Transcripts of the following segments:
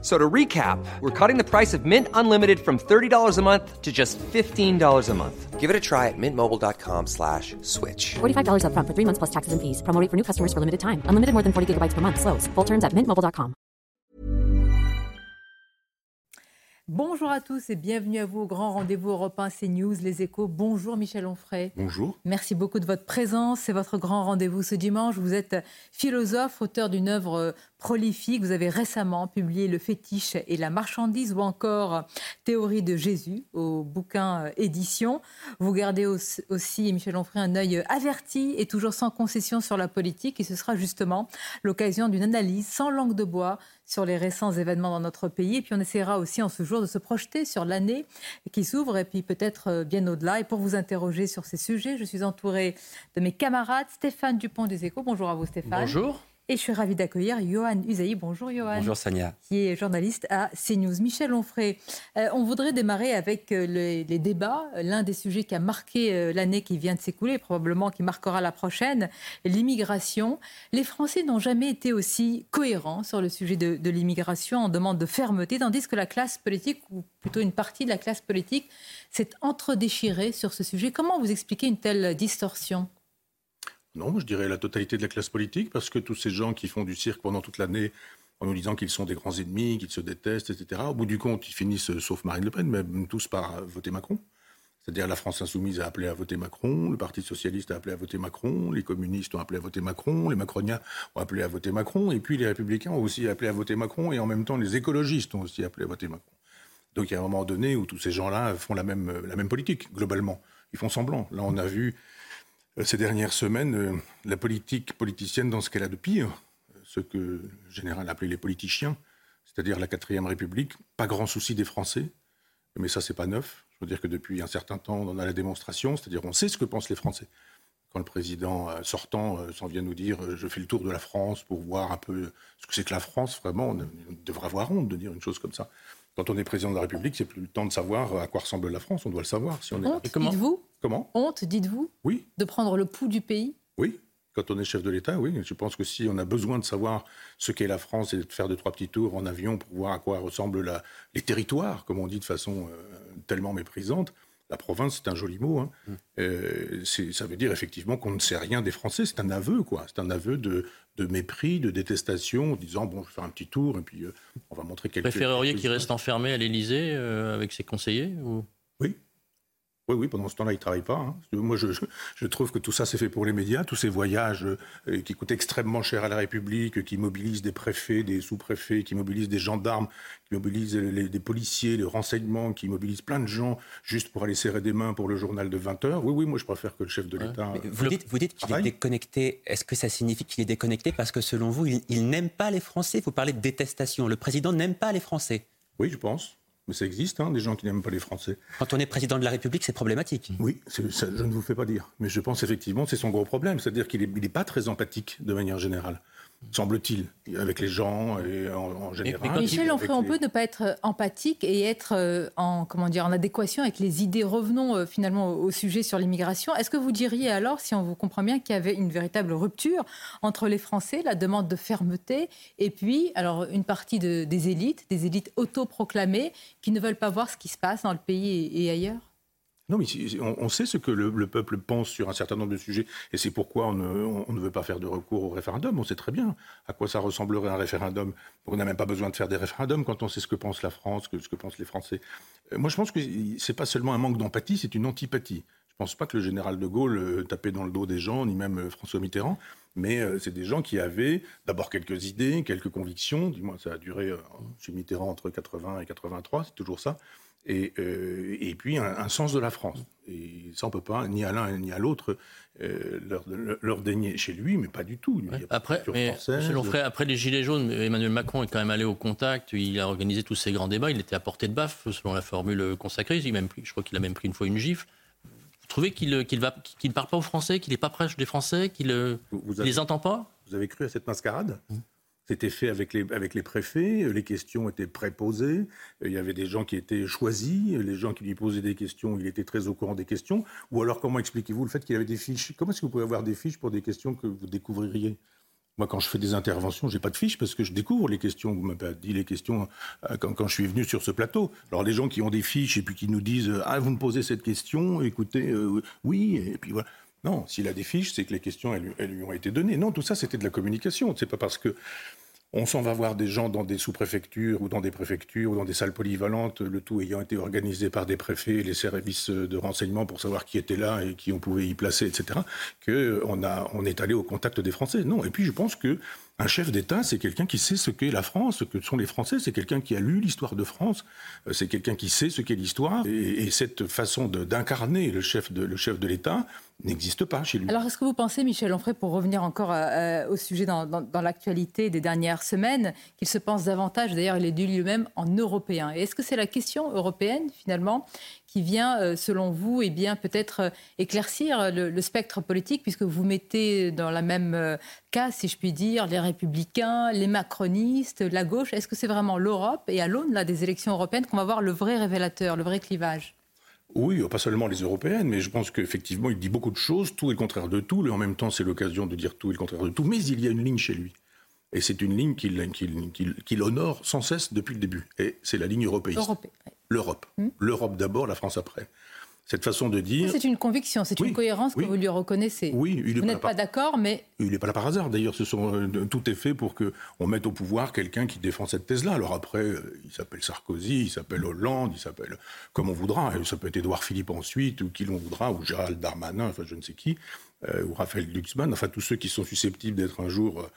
So to recap, we're cutting the price of Mint Unlimited from $30 a month to just $15 a month. Give it a try at mintmobile.com slash switch. $45 upfront for three months plus taxes and fees. Promo rate for new customers for limited time. Unlimited more than 40 gigabytes per month. Slows. Full terms at mintmobile.com. Bonjour à tous et bienvenue à vous au grand rendez-vous européen CNews, les échos. Bonjour Michel Onfray. Bonjour. Merci beaucoup de votre présence. C'est votre grand rendez-vous ce dimanche. Vous êtes philosophe, auteur d'une œuvre prolifique. Vous avez récemment publié Le fétiche et la marchandise ou encore Théorie de Jésus au bouquin euh, édition. Vous gardez aussi, Michel Onfray, un œil averti et toujours sans concession sur la politique. Et ce sera justement l'occasion d'une analyse sans langue de bois sur les récents événements dans notre pays. Et puis on essaiera aussi en ce jour de se projeter sur l'année qui s'ouvre et puis peut-être euh, bien au-delà. Et pour vous interroger sur ces sujets, je suis entourée de mes camarades Stéphane Dupont des Échos. Bonjour à vous Stéphane. Bonjour. Et je suis ravie d'accueillir Johan Usaï. Bonjour Johan. Bonjour Sania. Qui est journaliste à CNews. Michel Onfray, euh, on voudrait démarrer avec euh, les, débats. L'un des sujets qui a marqué euh, l'année qui vient de s'écouler, probablement qui marquera la prochaine, l'immigration. Les Français n'ont jamais été aussi cohérents sur le sujet de, de l'immigration en demande de fermeté, tandis que la classe politique, ou plutôt une partie de la classe politique, s'est entredéchirée sur ce sujet. Comment vous expliquez une telle distorsion? Non, je dirais la totalité de la classe politique, parce que tous ces gens qui font du cirque pendant toute l'année en nous disant qu'ils sont des grands ennemis, qu'ils se détestent, etc., au bout du compte, ils finissent, sauf Marine Le Pen, même tous par voter Macron. C'est-à-dire la France insoumise a appelé à voter Macron, le Parti socialiste a appelé à voter Macron, les communistes ont appelé à voter Macron, les macroniens ont appelé à voter Macron, et puis les républicains ont aussi appelé à voter Macron, et en même temps les écologistes ont aussi appelé à voter Macron. Donc il y a un moment donné où tous ces gens-là font la même, la même politique, globalement. Ils font semblant. Là, on a vu euh, ces dernières semaines euh, la politique politicienne dans ce qu'elle a de pire, ce que le général appelait les politiciens, c'est-à-dire la quatrième République, pas grand souci des Français, mais ça c'est pas neuf. Je veux dire que depuis un certain temps, on a la démonstration, c'est-à-dire on sait ce que pensent les Français. Quand le président euh, sortant s'en vient nous dire je fais le tour de la France pour voir un peu ce que c'est que la France, vraiment, on devrait avoir honte de dire une chose comme ça. Quand on est président de la République, c'est plus le temps de savoir à quoi ressemble la France. On doit le savoir. Si on Honte, dites-vous Comment Honte, dites-vous Oui. De prendre le pouls du pays Oui. Quand on est chef de l'État, oui. Je pense que si on a besoin de savoir ce qu'est la France et de faire deux, trois petits tours en avion pour voir à quoi ressemblent les territoires, comme on dit de façon euh, tellement méprisante, la province, c'est un joli mot. Hein. Mmh. Euh, ça veut dire effectivement qu'on ne sait rien des Français. C'est un aveu, quoi. C'est un aveu de, mépris, de détestation, en disant bon, je vais faire un petit tour et puis euh, on va montrer quelques. Préféreriez qu'il reste enfermé à l'Élysée euh, avec ses conseillers ou... Oui, oui, pendant ce temps-là, il ne travaille pas. Hein. Moi, je, je, trouve que tout ça, c'est fait pour les médias. Tous ces voyages euh, qui coûtent extrêmement cher à la République, qui mobilisent des préfets, des sous-préfets, qui mobilisent des gendarmes, qui mobilisent des policiers, les renseignements, qui mobilisent plein de gens juste pour aller serrer des mains pour le journal de 20 heures. Oui, oui, moi, je préfère que le chef de l'État. Vous dites, vous dites qu'il est déconnecté. Est-ce que ça signifie qu'il est déconnecté parce que, selon vous, il, il n'aime pas les Français? Vous parlez de détestation. Le président n'aime pas les Français. Oui, je pense. Mais ça existe, hein, des gens qui n'aiment pas les Français. Quand on est président de la République, c'est problématique. Oui, ça, je ne vous fais pas dire. Mais je pense effectivement c'est son gros problème. C'est-à-dire qu'il n'est pas très empathique de manière générale semble-t-il, avec les gens et en, général. Michel Onfray, on peut ne pas être empathique et être euh, en, comment dire, en adéquation avec les idées. Revenons euh, finalement au, sujet sur l'immigration. Est-ce que vous diriez alors, si on vous comprend bien, qu'il y avait une véritable rupture entre les Français, la demande de fermeté, et puis alors une partie des élites, des élites autoproclamées, qui ne veulent pas voir ce qui se passe dans le pays et ailleurs? Non, mais on, sait ce que le, peuple pense sur un certain nombre de sujets, et c'est pourquoi on ne, veut pas faire de recours au référendum. On sait très bien à quoi ça ressemblerait un référendum. On n'a même pas besoin de faire des référendums quand on sait ce que pense la France, ce que pensent les Français. Euh, moi, je pense que c'est pas seulement un manque d'empathie, c'est une antipathie. Je ne pense pas que le général de Gaulle euh, tapait dans le dos des gens, ni même euh, François Mitterrand, mais c'est des gens qui avaient d'abord quelques idées, quelques convictions. Du moins, ça a duré chez Mitterrand entre 80 et 83, c'est toujours ça et, euh, et puis un, sens de la France. Et ça, on ne peut pas, ni à l'un ni à l'autre, euh, leur, leur, dénier chez lui, mais pas du tout. Après, mais, après les Gilets jaunes, Emmanuel Macron est quand même allé au contact, il a organisé tous ces grands débats, il était à portée de baffe, selon la formule consacrée, il même je crois qu'il a même pris une fois une gifle. Vous trouvez qu'il ne parle pas aux Français, qu'il n'est pas proche des Français, qu'il ne les entend pas? Vous avez cru à cette mascarade? Mmh. C'était fait avec les, avec les préfets, les questions étaient préposées, il y avait des gens qui étaient choisis, les gens qui lui posaient des questions, il était très au courant des questions. Ou alors, comment expliquez-vous le fait qu'il avait des fiches? Comment est-ce que vous pouvez avoir des fiches pour des questions que vous découvririez? Moi, quand je fais des interventions, j'ai pas de fiches parce que je découvre les questions. Vous m'avez dit les questions euh, quand, quand, je suis venu sur ce plateau. Alors, les gens qui ont des fiches et puis qui nous disent Ah, vous me posez cette question, écoutez, euh, oui, et puis voilà. Non, s'il a des fiches, c'est que les questions, elles, lui ont été données. Non, tout ça, c'était de la communication. C'est pas parce que on s'en va voir des gens dans des sous-préfectures ou dans des préfectures ou dans des salles polyvalentes, le tout ayant été organisé par des préfets et les services de renseignement pour savoir qui était là et qui on pouvait y placer, etc., qu'on on est allé au contact des Français. Non. Et puis je pense que un chef d'État, c'est quelqu'un qui sait ce qu'est la France, ce que sont les Français, c'est quelqu'un qui a lu l'histoire de France, euh, c'est quelqu'un qui sait ce qu'est l'histoire. Et, et, cette façon d'incarner le chef de, l'État n'existe pas chez lui. Alors, est-ce que vous pensez, Michel Onfray, pour revenir encore euh, au sujet dans, l'actualité des dernières semaines, qu'il se pense davantage, d'ailleurs, il est dit lui-même, en européen? Est-ce que c'est la question européenne, finalement, qui vient, euh, selon vous, eh bien peut-être éclaircir le, spectre politique, puisque vous mettez dans la même euh, case, si je puis dire, les républicains, les macronistes, la gauche. Est-ce que c'est vraiment l'Europe et à l'aune là des élections européennes qu'on va voir le vrai révélateur, le vrai clivage? Oui, pas seulement les européennes, mais je pense qu'effectivement, il dit beaucoup de choses, tout est le contraire de tout, et en même temps, c'est l'occasion de dire tout et le contraire de tout, mais il y a une ligne chez lui. Et c'est une ligne qu'il qu qu qu honore sans cesse depuis le début. Et c'est la ligne européiste. L'Europe. Mmh. L'Europe d'abord, la France après. Cette façon de dire. C'est une conviction, c'est oui, une cohérence oui. que vous lui reconnaissez. Oui, il vous n'êtes pas, pas d'accord, mais. Il n'est pas là par hasard. D'ailleurs, euh, tout est fait pour qu'on mette au pouvoir quelqu'un qui défend cette thèse-là. Alors après, euh, il s'appelle Sarkozy, il s'appelle Hollande, il s'appelle comme on voudra. Ça peut être Édouard Philippe ensuite, ou qui l'on voudra, ou Gérald Darmanin, enfin je ne sais qui, euh, ou Raphaël Glucksmann, enfin tous ceux qui sont susceptibles d'être un jour.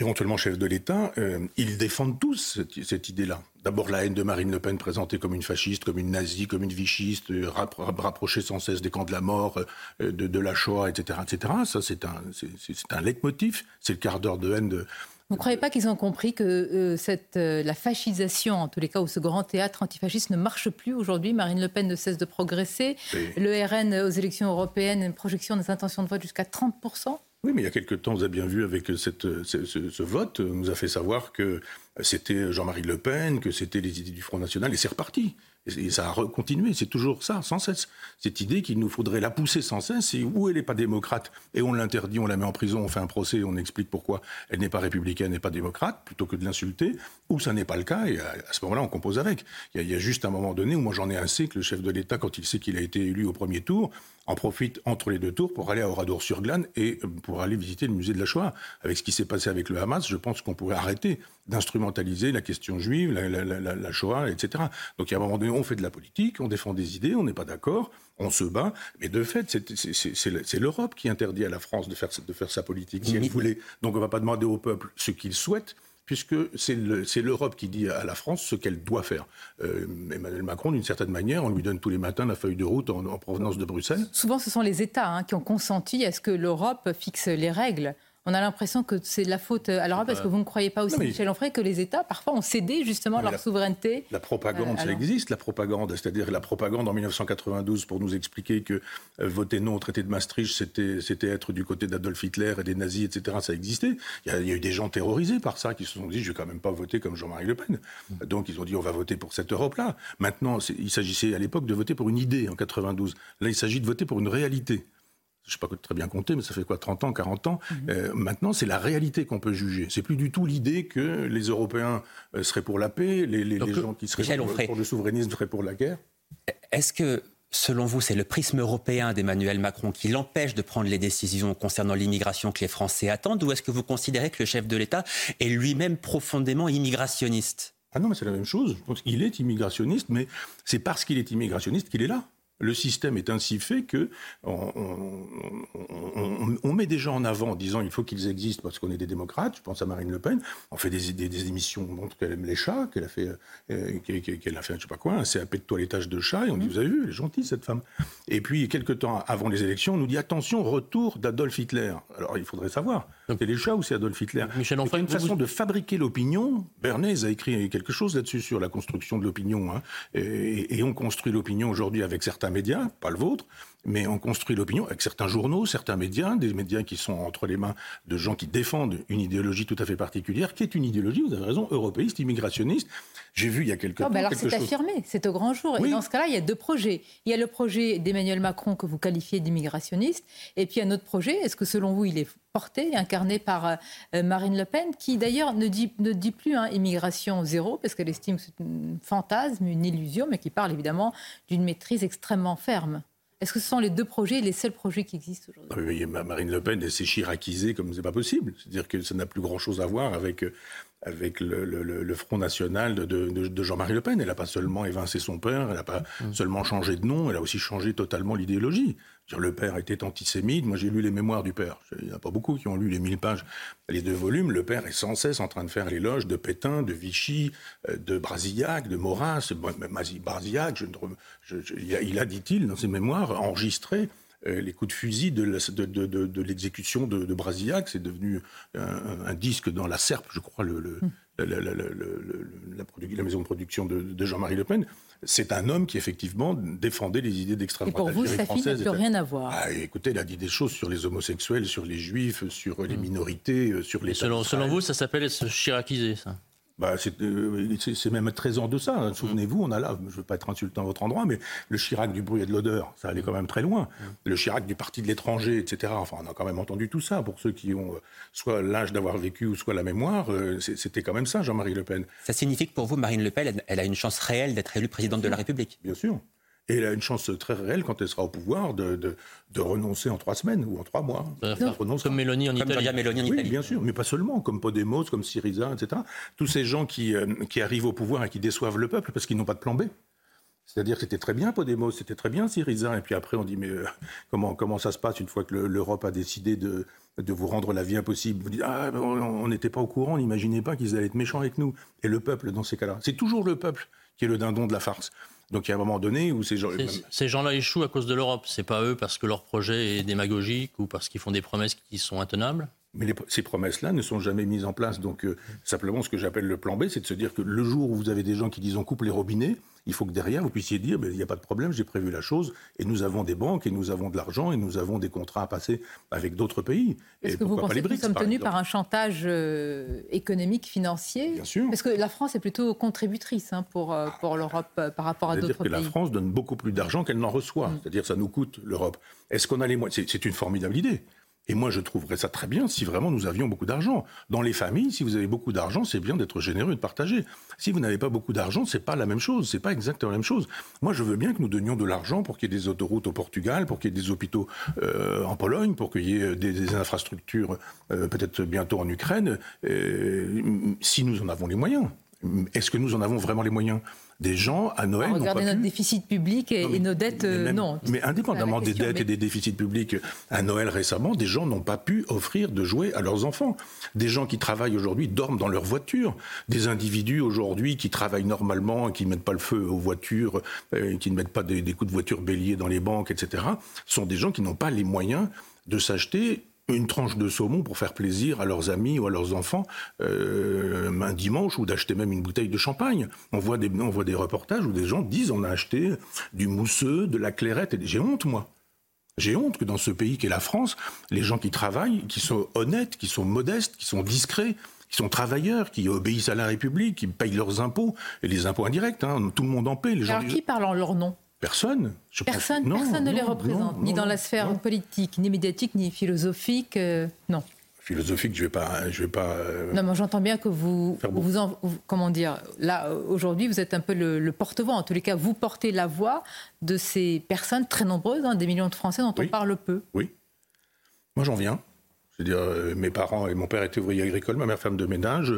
Éventuellement chef de l'État, euh, ils défendent tous cette, cette idée-là. D'abord la haine de Marine Le Pen présentée comme une fasciste, comme une nazie, comme une vichiste, euh, rap rapprochée sans cesse des camps de la mort, euh, de, de, la Shoah, etc. etc. Ça, c'est un, un leitmotiv, c'est le quart d'heure de haine de, vous ne croyez pas qu'ils ont compris que cette, la fascisation, en tous les cas, ou ce grand théâtre antifasciste ne marche plus aujourd'hui? Marine Le Pen ne cesse de progresser. Le RN aux élections européennes, une projection des intentions de vote jusqu'à 30%. Oui, mais il y a quelque temps, vous avez bien vu avec cette, ce, ce, vote, nous a fait savoir que c'était Jean-Marie Le Pen, que c'était les idées du Front National, et c'est reparti. Et ça a continué, c'est toujours ça, sans cesse. Cette idée qu'il nous faudrait la pousser sans cesse, et où elle n'est pas démocrate, et on l'interdit, on la met en prison, on fait un procès, on explique pourquoi elle n'est pas républicaine, n'est pas démocrate, plutôt que de l'insulter, ou ça n'est pas le cas, et à, ce moment-là, on compose avec. Il y, y, a, juste un moment donné où moi j'en ai assez que le chef de l'État, quand il sait qu'il a été élu au premier tour, en profite entre les deux tours pour aller à Oradour-sur-Glane et pour aller visiter le musée de la Shoah. Avec ce qui s'est passé avec le Hamas, je pense qu'on pourrait arrêter d'instrumentaliser la question juive, la, la, la, la, Shoah, etc. Donc, il y a un moment donné, on fait de la politique, on défend des idées, on n'est pas d'accord, on se bat, mais de fait, c'est l'Europe qui interdit à la France de faire, de faire sa politique, si elle voulait. Donc, on ne va pas demander au peuple ce qu'il souhaite, puisque c'est l'Europe qui dit à la France ce qu'elle doit faire. Euh, Emmanuel Macron, d'une certaine manière, on lui donne tous les matins la feuille de route en, en provenance de Bruxelles. Souvent, ce sont les États hein, qui ont consenti à ce que l'Europe fixe les règles on a l'impression que c'est de la faute à l'Europe, parce que vous ne croyez pas aussi, Michel Onfray, que les États, parfois, ont cédé justement leur la, souveraineté La propagande, euh, ça existe, la propagande. C'est-à-dire la propagande en 1992 pour nous expliquer que euh, voter non au traité de Maastricht, c'était être du côté d'Adolf Hitler et des nazis, etc. Ça existait. Il y, a, il y, a, eu des gens terrorisés par ça qui se sont dit, je vais quand même pas voter comme Jean-Marie Le Pen. Donc ils ont dit, on va voter pour cette Europe-là. Maintenant, il s'agissait à l'époque de voter pour une idée en 92. Là, il s'agit de voter pour une réalité je ne sais pas très bien compter, mais ça fait quoi, 30 ans, 40 ans mm -hmm. euh, Maintenant, c'est la réalité qu'on peut juger. C'est plus du tout l'idée que les Européens euh, seraient pour la paix, les, les, les gens qui seraient pour, pour, le souverainisme seraient pour la guerre. Est-ce que selon vous, c'est le prisme européen d'Emmanuel Macron qui l'empêche de prendre les décisions concernant l'immigration que les Français attendent ou est-ce que vous considérez que le chef de l'État est lui-même profondément immigrationniste? Ah non, mais c'est la même chose. Qu'il est immigrationniste, mais c'est parce qu'il est immigrationniste qu'il est là. Le système est ainsi fait que on, on, on, met des gens en avant en disant il faut qu'ils existent parce qu'on est des démocrates. Je pense à Marine Le Pen. On fait des, des, des émissions montrent qu'elle aime les chats, qu'elle a fait, euh, qu'elle a fait je sais pas quoi, un CAP de toilettage de chat. Et on dit vous avez vu, elle est gentille cette femme. Et puis quelques temps avant les élections, on nous dit attention retour d'Adolf Hitler. Alors il faudrait savoir C'est les chats ou c'est Adolf Hitler Michel une vous- façon de fabriquer l'opinion. Bernays a écrit quelque chose là-dessus sur la construction de l'opinion. hein. Et, et on construit l'opinion aujourd'hui avec certains médias, pas le vôtre, mais on construit l'opinion avec certains journaux, certains médias, des médias qui sont entre les mains de gens qui défendent une idéologie tout à fait particulière, qui est une idéologie, vous avez raison, européiste, immigrationniste. J'ai vu il y a quelques Non, temps mais alors c'est chose. affirmé, c'est au grand jour. Oui. Et dans ce cas-là, il y a deux projets. Il y a le projet d'Emmanuel Macron que vous qualifiez d'immigrationniste, et puis un autre projet. Est-ce que selon vous, il est porté, incarné par euh, Marine Le Pen, qui d'ailleurs ne dit, ne dit plus hein, immigration zéro, parce qu'elle estime que c'est un fantasme, une illusion, mais qui parle évidemment d'une maîtrise extrêmement ferme. Est-ce que ce sont les deux projets, les seuls projets qui existent aujourd'hui? Ah Marine Le Pen, elle s'est chiracisée comme c'est pas possible. C'est-à-dire que ça n'a plus grand-chose à voir avec, avec le, le- le- le Front National de, de- de- de Jean-Marie Le Pen. Elle n'a pas seulement évincé son père, elle n'a pas seulement changé de nom, elle a aussi changé totalement l'idéologie. Le père était antisémite. Moi, j'ai lu les mémoires du père. Il n'y en a pas beaucoup qui ont lu les 1000 pages, les deux volumes. Le père est sans cesse en train de faire l'éloge de Pétain, de Vichy, euh, de Brasillac, de Maurras. Brasillac, je il a, il a, dit-il, dans ses mémoires, enregistré euh, les coups de fusil de, l'exécution de, de Brasillac. C'est devenu un, disque dans la Serpe, je crois, la, la- la- la- le- la produ- la maison de production de, de Jean-Marie Le Pen. C'est un homme qui, effectivement, défendait les idées d'extrême Et pour droite vous, sa fille n'a plus rien à voir. Ah, écoutez, il a dit des choses sur les homosexuels, sur les juifs, sur les minorités, euh, sur les. Selon, selon vous, ça s'appelle se chiraciser, ça? Bah, c'est euh, c'est- même très en deçà. hein. Souvenez-vous, on a là, je ne veux pas être insultant à votre endroit, mais le Chirac du bruit et de l'odeur, ça allait quand même très loin. Le Chirac du parti de l'étranger, etc. Enfin, on a quand même entendu tout ça. Pour ceux qui ont euh, soit l'âge d'avoir vécu ou soit la mémoire, euh, c'était quand même ça, Jean-Marie Le Pen. Ça signifie que pour vous, Marine Le Pen, elle a une chance réelle d'être élue présidente de la République. Bien sûr. Et elle a une chance très réelle, quand elle sera au pouvoir, de, de- de renoncer en trois semaines ou en trois mois. Comme Mélanie en Comme Italie. En Oui, Italie. bien sûr, mais pas seulement, comme Podemos, comme Syriza, etc. Tous ces gens qui, euh, qui arrivent au pouvoir et qui déçoivent le peuple parce qu'ils n'ont pas de plan B. C'est-à-dire que c'était très bien Podemos, c'était très bien Syriza, et puis après on dit mais euh, comment, comment ça se passe une fois que le- l'Europe a décidé de, de vous rendre la vie impossible? Vous dites ah on on n'était pas au courant, on n'imaginait pas qu'ils allaient être méchants avec nous. Et le peuple dans ces cas-là, c'est toujours le peuple qui est le dindon de la farce. Donc il y a un moment donné où ces gens... C'est- Ces gens-là échouent à cause de l'Europe. C'est pas eux parce que leur projet est démagogique ou parce qu'ils font des promesses qui sont intenables. Mais les- ces promesses-là ne sont jamais mises en place. Donc, euh, simplement, ce que j'appelle le plan B, c'est de se dire que le jour où vous avez des gens qui disent on coupe les robinets, il faut que derrière, vous puissiez dire il n'y a pas de problème, j'ai prévu la chose, et nous avons des banques, et nous avons de l'argent, et nous avons des contrats à passer avec d'autres pays. Est-ce que vous pensez que nous sommes tenus par un chantage euh, économique, financier Bien sûr. Parce que la France est plutôt contributrice hein, pour, euh, pour l'Europe euh, par rapport à d'autres que pays. la France donne beaucoup plus d'argent qu'elle n'en reçoit. Mm. C'est-à-dire ça nous coûte l'Europe. Est-ce qu'on a les moyens? C'est une formidable idée. Et moi, je trouverais ça très bien si vraiment nous avions beaucoup d'argent. Dans les familles, si vous avez beaucoup d'argent, c'est bien d'être généreux et de partager. Si vous n'avez pas beaucoup d'argent, c'est pas la même chose. C'est pas exactement la même chose. Moi, je veux bien que nous donnions de l'argent pour qu'il y ait des autoroutes au Portugal, pour qu'il y ait des hôpitaux euh, en Pologne, pour qu'il y ait des, infrastructures euh, peut-être bientôt en Ukraine, euh, si nous en avons les moyens. Est-ce que nous en avons vraiment les moyens? Des gens à Noël Regardez notre pu- déficit public et, non, mais- et nos dettes, mais euh, même- non. Mais indépendamment des dettes mais- et des déficits publics, à Noël récemment, des gens n'ont pas pu offrir de jouets à leurs enfants. Des gens qui travaillent aujourd'hui dorment dans leur voiture. Des individus aujourd'hui qui travaillent normalement qui ne mettent pas le feu aux voitures, euh, qui ne mettent pas des, des coups de voiture béliers dans les banques, etc., sont des gens qui n'ont pas les moyens de s'acheter une tranche de saumon pour faire plaisir à leurs amis ou à leurs enfants euh, un dimanche ou d'acheter même une bouteille de champagne. On voit, des, on voit des reportages où des gens disent on a acheté du mousseux, de la clairette. Et j'ai honte, moi. J'ai honte que dans ce pays qu'est la France, les gens qui travaillent, qui sont honnêtes, qui sont modestes, qui sont discrets, qui sont travailleurs, qui obéissent à la République, qui payent leurs impôts, et les impôts indirects, hein, tout le monde en paie. Les gens Alors qui parle en leur nom? Personne. Je pense- Personne, non, personne ne les représente, non, ni dans la sphère politique, ni médiatique, ni philosophique. euh, non. Philosophique, je vais pas, je vais pas. euh, Non, mais j'entends bien que vous, vous, en- comment dire, là euh, aujourd'hui, vous êtes un peu le, le porte-voix. En tous les cas, vous portez la voix de ces personnes très nombreuses, hein, des millions de Français dont Oui. on parle peu. Oui. Moi, j'en viens. C'est-à-dire, euh, mes parents et mon père étaient ouvriers agricoles, ma mère femme de ménage.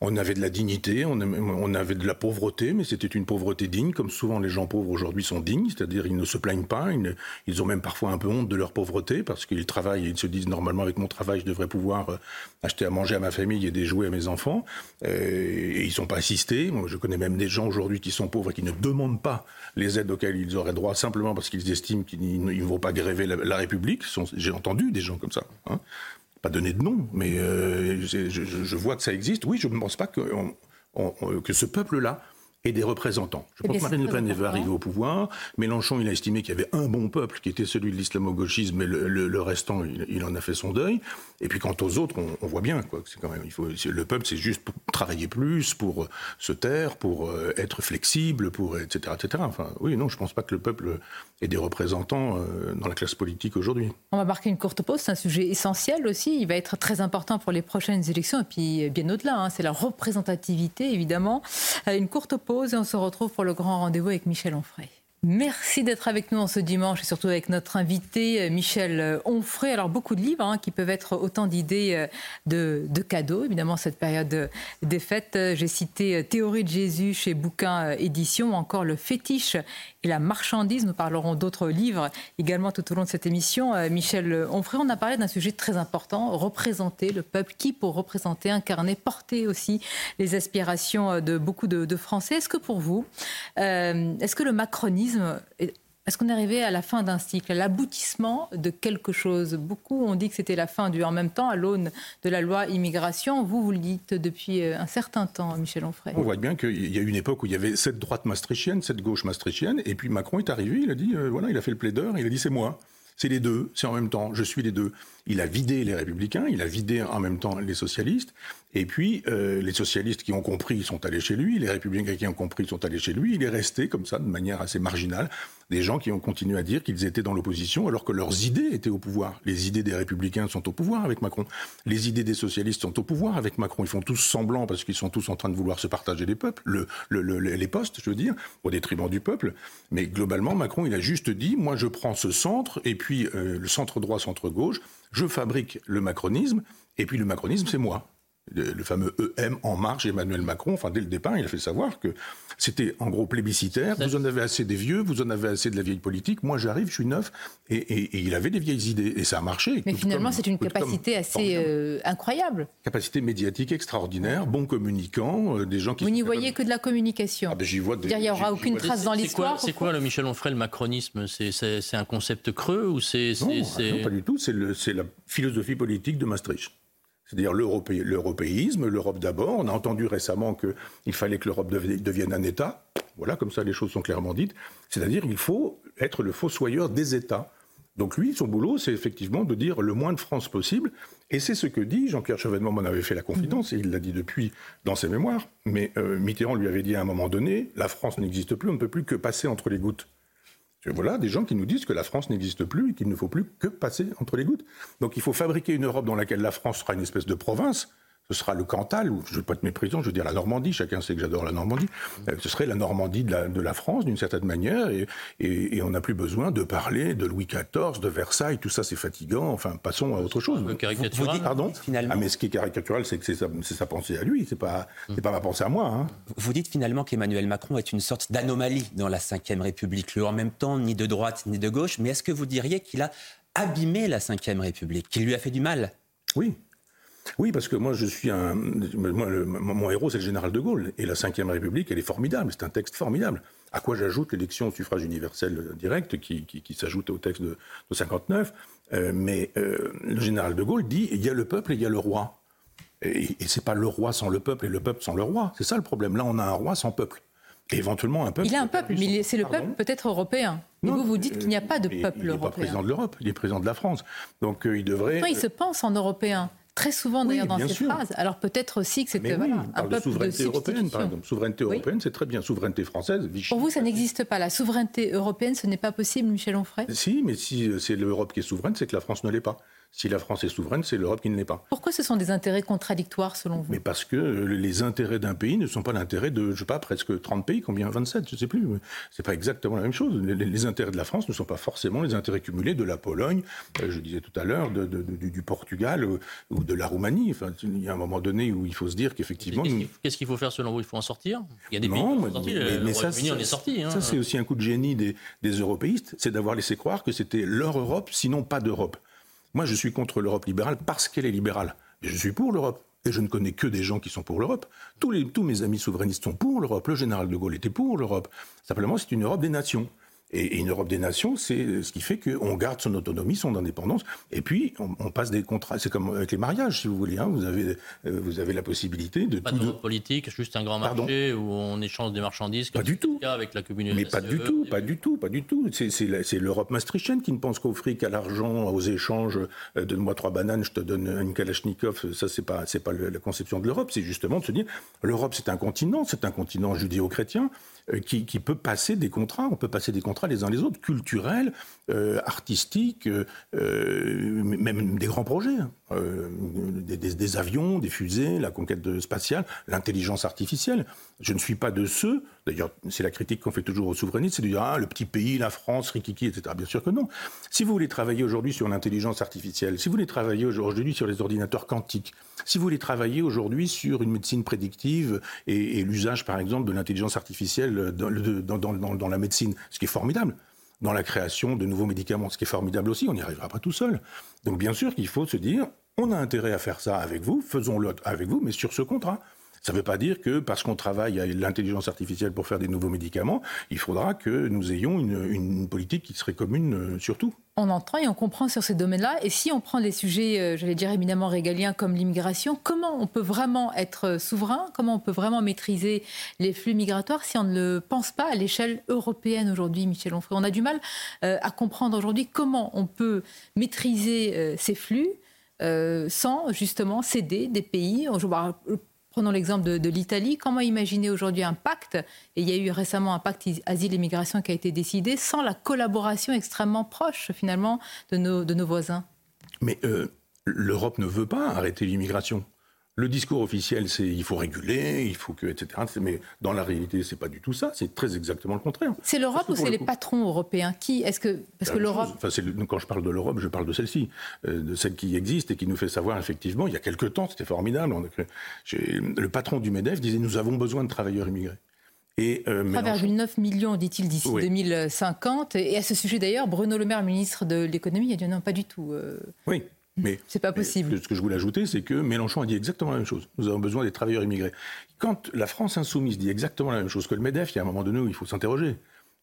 On avait de la dignité, on, avait de la pauvreté, mais c'était une pauvreté digne, comme souvent les gens pauvres aujourd'hui sont dignes, c'est-à-dire ils ne se plaignent pas, ils, ne- ont même parfois un peu honte de leur pauvreté, parce qu'ils travaillent et ils se disent normalement avec mon travail je devrais pouvoir euh, acheter à manger à ma famille et des jouets à mes enfants, Euh, et ils sont pas assistés. Je connais même des gens aujourd'hui qui sont pauvres et qui ne demandent pas les aides auxquelles ils auraient droit, simplement parce qu'ils estiment qu'ils ne ne vont pas gréver la, République. J'ai entendu des gens comme ça. hein pas donner de nom, mais je, vois que ça existe. Oui, je ne pense pas que, que ce peuple-là et des représentants. Je pense que Marine Le Pen est arriver au pouvoir. Mélenchon, il a estimé qu'il y avait un bon peuple, qui était celui de l'islamo-gauchisme, mais le, restant, il, en a fait son deuil. Et puis quant aux autres, on, voit bien, quoi. C'est quand même, il faut, le peuple, c'est juste pour travailler plus, pour euh, se taire, pour euh, être flexible, pour etc., etc. Enfin, oui, non, je pense pas que le peuple ait des représentants euh, dans la classe politique aujourd'hui. On va marquer une courte pause. C'est un sujet essentiel aussi. Il va être très important pour les prochaines élections et puis bien au-delà. Hein. c'est la représentativité, évidemment. Une courte pause et on se retrouve pour le grand rendez-vous avec Michel Onfray. Merci d'être avec nous en ce dimanche et surtout avec notre invité euh, Michel euh, Onfray. Alors beaucoup de livres hein, qui peuvent être autant d'idées euh, de, cadeaux, évidemment cette période des fêtes. J'ai cité Théorie de Jésus chez Bouquin Édition, encore Le fétiche et la marchandise. Nous parlerons d'autres livres également tout au long de cette émission. Michel Onfray, on a parlé d'un sujet très important, représenter le peuple. Qui pour représenter, incarner, porter aussi les aspirations de beaucoup de, de Français? Est-ce que pour vous, est-ce que le macronisme est-ce qu'on est arrivé à la fin d'un cycle, à l'aboutissement de quelque chose? Beaucoup ont dit que c'était la fin du en même temps à l'aune de la loi immigration. Vous, vous le dites depuis euh, un certain temps, Michel Onfray. On voit bien qu'il y a eu une époque où il y avait cette droite maastrichtienne, cette gauche maastrichtienne, et puis Macron est arrivé, il a dit, euh, voilà, il a fait le plaideur, il a dit c'est moi. C'est les deux, c'est en même temps, je suis les deux. Il a vidé les républicains, il a vidé en même temps les socialistes, et puis euh, les socialistes qui ont compris sont allés chez lui, les républicains qui ont compris sont allés chez lui, il est resté comme ça de manière assez marginale des gens qui ont continué à dire qu'ils étaient dans l'opposition alors que leurs idées étaient au pouvoir. Les idées des républicains sont au pouvoir avec Macron. Les idées des socialistes sont au pouvoir avec Macron. Ils font tous semblant parce qu'ils sont tous en train de vouloir se partager les peuples, le, les postes, je veux dire, au détriment du peuple. Mais globalement, Macron, il a juste dit, moi je prends ce centre et puis euh, le centre droit, centre gauche, je fabrique le macronisme et puis le macronisme, c'est moi le fameux EM en marche, Emmanuel Macron, enfin dès le départ, il a fait savoir que c'était en gros plébiscitaire. Vous en avez assez des vieux, vous en avez assez de la vieille politique. Moi, j'arrive, je suis neuf, et, il avait des vieilles idées, et ça a marché. Mais finalement, c'est une capacité assez euh, incroyable. Capacité médiatique extraordinaire, bon communicant, euh, des gens qui. Vous n'y voyez que de la communication. Ah ben, j'y vois. il n'y aura aucune trace dans l'histoire. C'est quoi, le Michel Onfray, le macronisme? C'est un concept creux ou c'est non, non, pas du tout. C'est la philosophie politique de Maastricht c'est-à-dire l'européisme, l'Europe d'abord. On a entendu récemment qu'il fallait que l'Europe devienne un État. Voilà, comme ça les choses sont clairement dites. C'est-à-dire qu'il faut être le fossoyeur des États. Donc lui, son boulot, c'est effectivement de dire le moins de France possible. Et c'est ce que dit Jean-Pierre Chevènement m'en avait fait la confidence, et il l'a dit depuis dans ses mémoires. Mais euh, Mitterrand lui avait dit à un moment donné, la France n'existe plus, on ne peut plus que passer entre les gouttes. Voilà des gens qui nous disent que la France n'existe plus et qu'il ne faut plus que passer entre les gouttes. Donc il faut fabriquer une Europe dans laquelle la France sera une espèce de province, ce sera le Cantal, ou je ne veux pas être méprisant, je veux dire la Normandie, chacun sait que j'adore la Normandie, euh, ce serait la Normandie de la, de la France d'une certaine manière, et, et, on n'a plus besoin de parler de Louis XIV, de Versailles, tout ça c'est fatigant, enfin passons à autre chose. Caricatural. Vous, pardon finalement. Ah, mais ce qui est caricatural, c'est que c'est sa, sa, pensée à lui, c'est pas, c'est pas ma pensée à moi. Hein. Vous dites finalement qu'Emmanuel Macron est une sorte d'anomalie dans la Ve République, lui en même temps ni de droite ni de gauche, mais est-ce que vous diriez qu'il a abîmé la Ve République, qu'il lui a fait du mal? Oui, oui, parce que moi, je suis un. mon héros, c'est le général de Gaulle. Et la Ve République, elle est formidable. C'est un texte formidable. À quoi j'ajoute l'élection au suffrage universel direct, qui, s'ajoute au texte de, 59. Euh, mais euh, le général de Gaulle dit il y a le peuple et il y a le roi. Et, et c'est pas le roi sans le peuple et le peuple sans le roi. C'est ça le problème. Là, on a un roi sans peuple. Et éventuellement un peuple. Il a un peuple, mais c'est le peuple peut-être européen. Et vous, vous dites qu'il n'y a pas de peuple européen. Il n'est pas président de l'Europe, il est président de la France. Donc euh, il devrait. Non, il se pense en européen très souvent d'ailleurs dans ces phrases. Alors peut-être aussi que c'était voilà, un peuple de souveraineté européenne, par exemple. Souveraineté européenne, c'est très bien. Souveraineté française, Vichy. Pour vous, ça n'existe pas. La souveraineté européenne, ce n'est pas possible, Michel Onfray? Si, mais si c'est l'Europe qui est souveraine, c'est que la France ne l'est pas. Si la France est souveraine, c'est l'Europe qui ne l'est pas. Pourquoi ce sont des intérêts contradictoires selon vous? Mais parce que les intérêts d'un pays ne sont pas l'intérêt de, je sais pas, presque 30 pays, combien 27, je ne sais plus. C'est pas exactement la même chose. Les, intérêts de la France ne sont pas forcément les intérêts cumulés de la Pologne, euh, je disais tout à l'heure, de, du, Portugal ou, de la Roumanie. Enfin, il y a un moment donné où il faut se dire qu'effectivement. Qu'est-ce qu'il faut faire selon vous? Il faut en sortir? Il y a des pays qui sont sortis. Mais, ça, on est sorti. Hein. Ça, c'est aussi un coup de génie des, des européistes, c'est d'avoir laissé croire que c'était leur Europe, sinon pas d'Europe. Moi, je suis contre l'Europe libérale parce qu'elle est libérale. Mais je suis pour l'Europe. Et je ne connais que des gens qui sont pour l'Europe. Tous, tous mes amis souverainistes sont pour l'Europe. Le général de Gaulle était pour l'Europe. Simplement, c'est une Europe des nations. Et, une Europe des nations, c'est ce qui fait qu'on garde son autonomie, son indépendance, et puis on, passe des contrats. C'est comme avec les mariages, si vous voulez. Hein. vous, avez, euh, vous avez la possibilité de... Pas de politique, juste un grand marché où on échange des marchandises. Pas du tout. Avec la communauté. Mais pas du tout, pas du tout, pas du tout. C'est l'Europe maastrichtienne qui ne pense qu'au fric, à l'argent, aux échanges. Euh, donne-moi trois bananes, je te donne une Kalachnikov. Ça, c'est pas, pas la conception de l'Europe. C'est justement de se dire, l'Europe, c'est un continent, c'est un continent judéo-chrétien. Euh, qui, peut passer des contrats, on peut passer des contrats les uns les autres, culturels, euh, artistiques, euh, même des grands projets, hein. des, avions, des fusées, la conquête spatiale, l'intelligence artificielle. Je ne suis pas de ceux, d'ailleurs c'est la critique qu'on fait toujours aux souverainistes, c'est de dire ah, le petit pays, la France, Rikiki, etc. Bien sûr que non. Si vous voulez travailler aujourd'hui sur l'intelligence artificielle, si vous voulez travailler aujourd'hui sur les ordinateurs quantiques, si vous voulez travailler aujourd'hui sur une médecine prédictive et l'usage par exemple de l'intelligence artificielle dans, la médecine, ce qui est formidable dans la création de nouveaux médicaments, ce qui est formidable aussi, on n'y arrivera pas tout seul. Donc bien sûr qu'il faut se dire, on a intérêt à faire ça avec vous, faisons-le avec vous, mais sur ce contrat. Ça ne veut pas dire que parce qu'on travaille à l'intelligence artificielle pour faire des nouveaux médicaments, il faudra que nous ayons une, politique qui serait commune euh, sur tout. On entend et on comprend sur ces domaines-là. Et si on prend des sujets, euh, j'allais dire éminemment régaliens comme l'immigration, comment on peut vraiment être souverain? Comment on peut vraiment maîtriser les flux migratoires si on ne le pense pas à l'échelle européenne aujourd'hui, Michel Onfray? On a du mal euh, à comprendre aujourd'hui comment on peut maîtriser ces flux sans justement céder des pays. Prenons l'exemple de, l'Italie. Comment imaginer aujourd'hui un pacte? Et il y a eu récemment un pacte asile et qui a été décidé sans la collaboration extrêmement proche finalement de nos, de nos voisins. Mais euh, l'Europe ne veut pas arrêter l'immigration. Le discours officiel, c'est il faut réguler, il faut que, etc. Mais dans la réalité, c'est pas du tout ça. C'est très exactement le contraire. C'est l'Europe ou c'est les patrons européens? Qui Est-ce que parce que l'Europe enfin, Quand je parle de l'Europe, je parle de celle-ci, euh, de celle qui existe et qui nous fait savoir effectivement. Il y a quelques temps, c'était formidable. le patron du Medef disait nous avons besoin de travailleurs immigrés. Et, 3,9 euh, millions, dit-il, d'ici 2050. Et à ce sujet d'ailleurs, Bruno Le Maire, ministre de l'économie, a dit non, pas du tout. Euh. Oui, mais c'est pas possible. Ce que je voulais ajouter, c'est que Mélenchon a dit exactement la même chose. Nous avons besoin des travailleurs immigrés. Quand la France insoumise dit exactement la même chose que le Medef, il y a un moment donné où il faut s'interroger.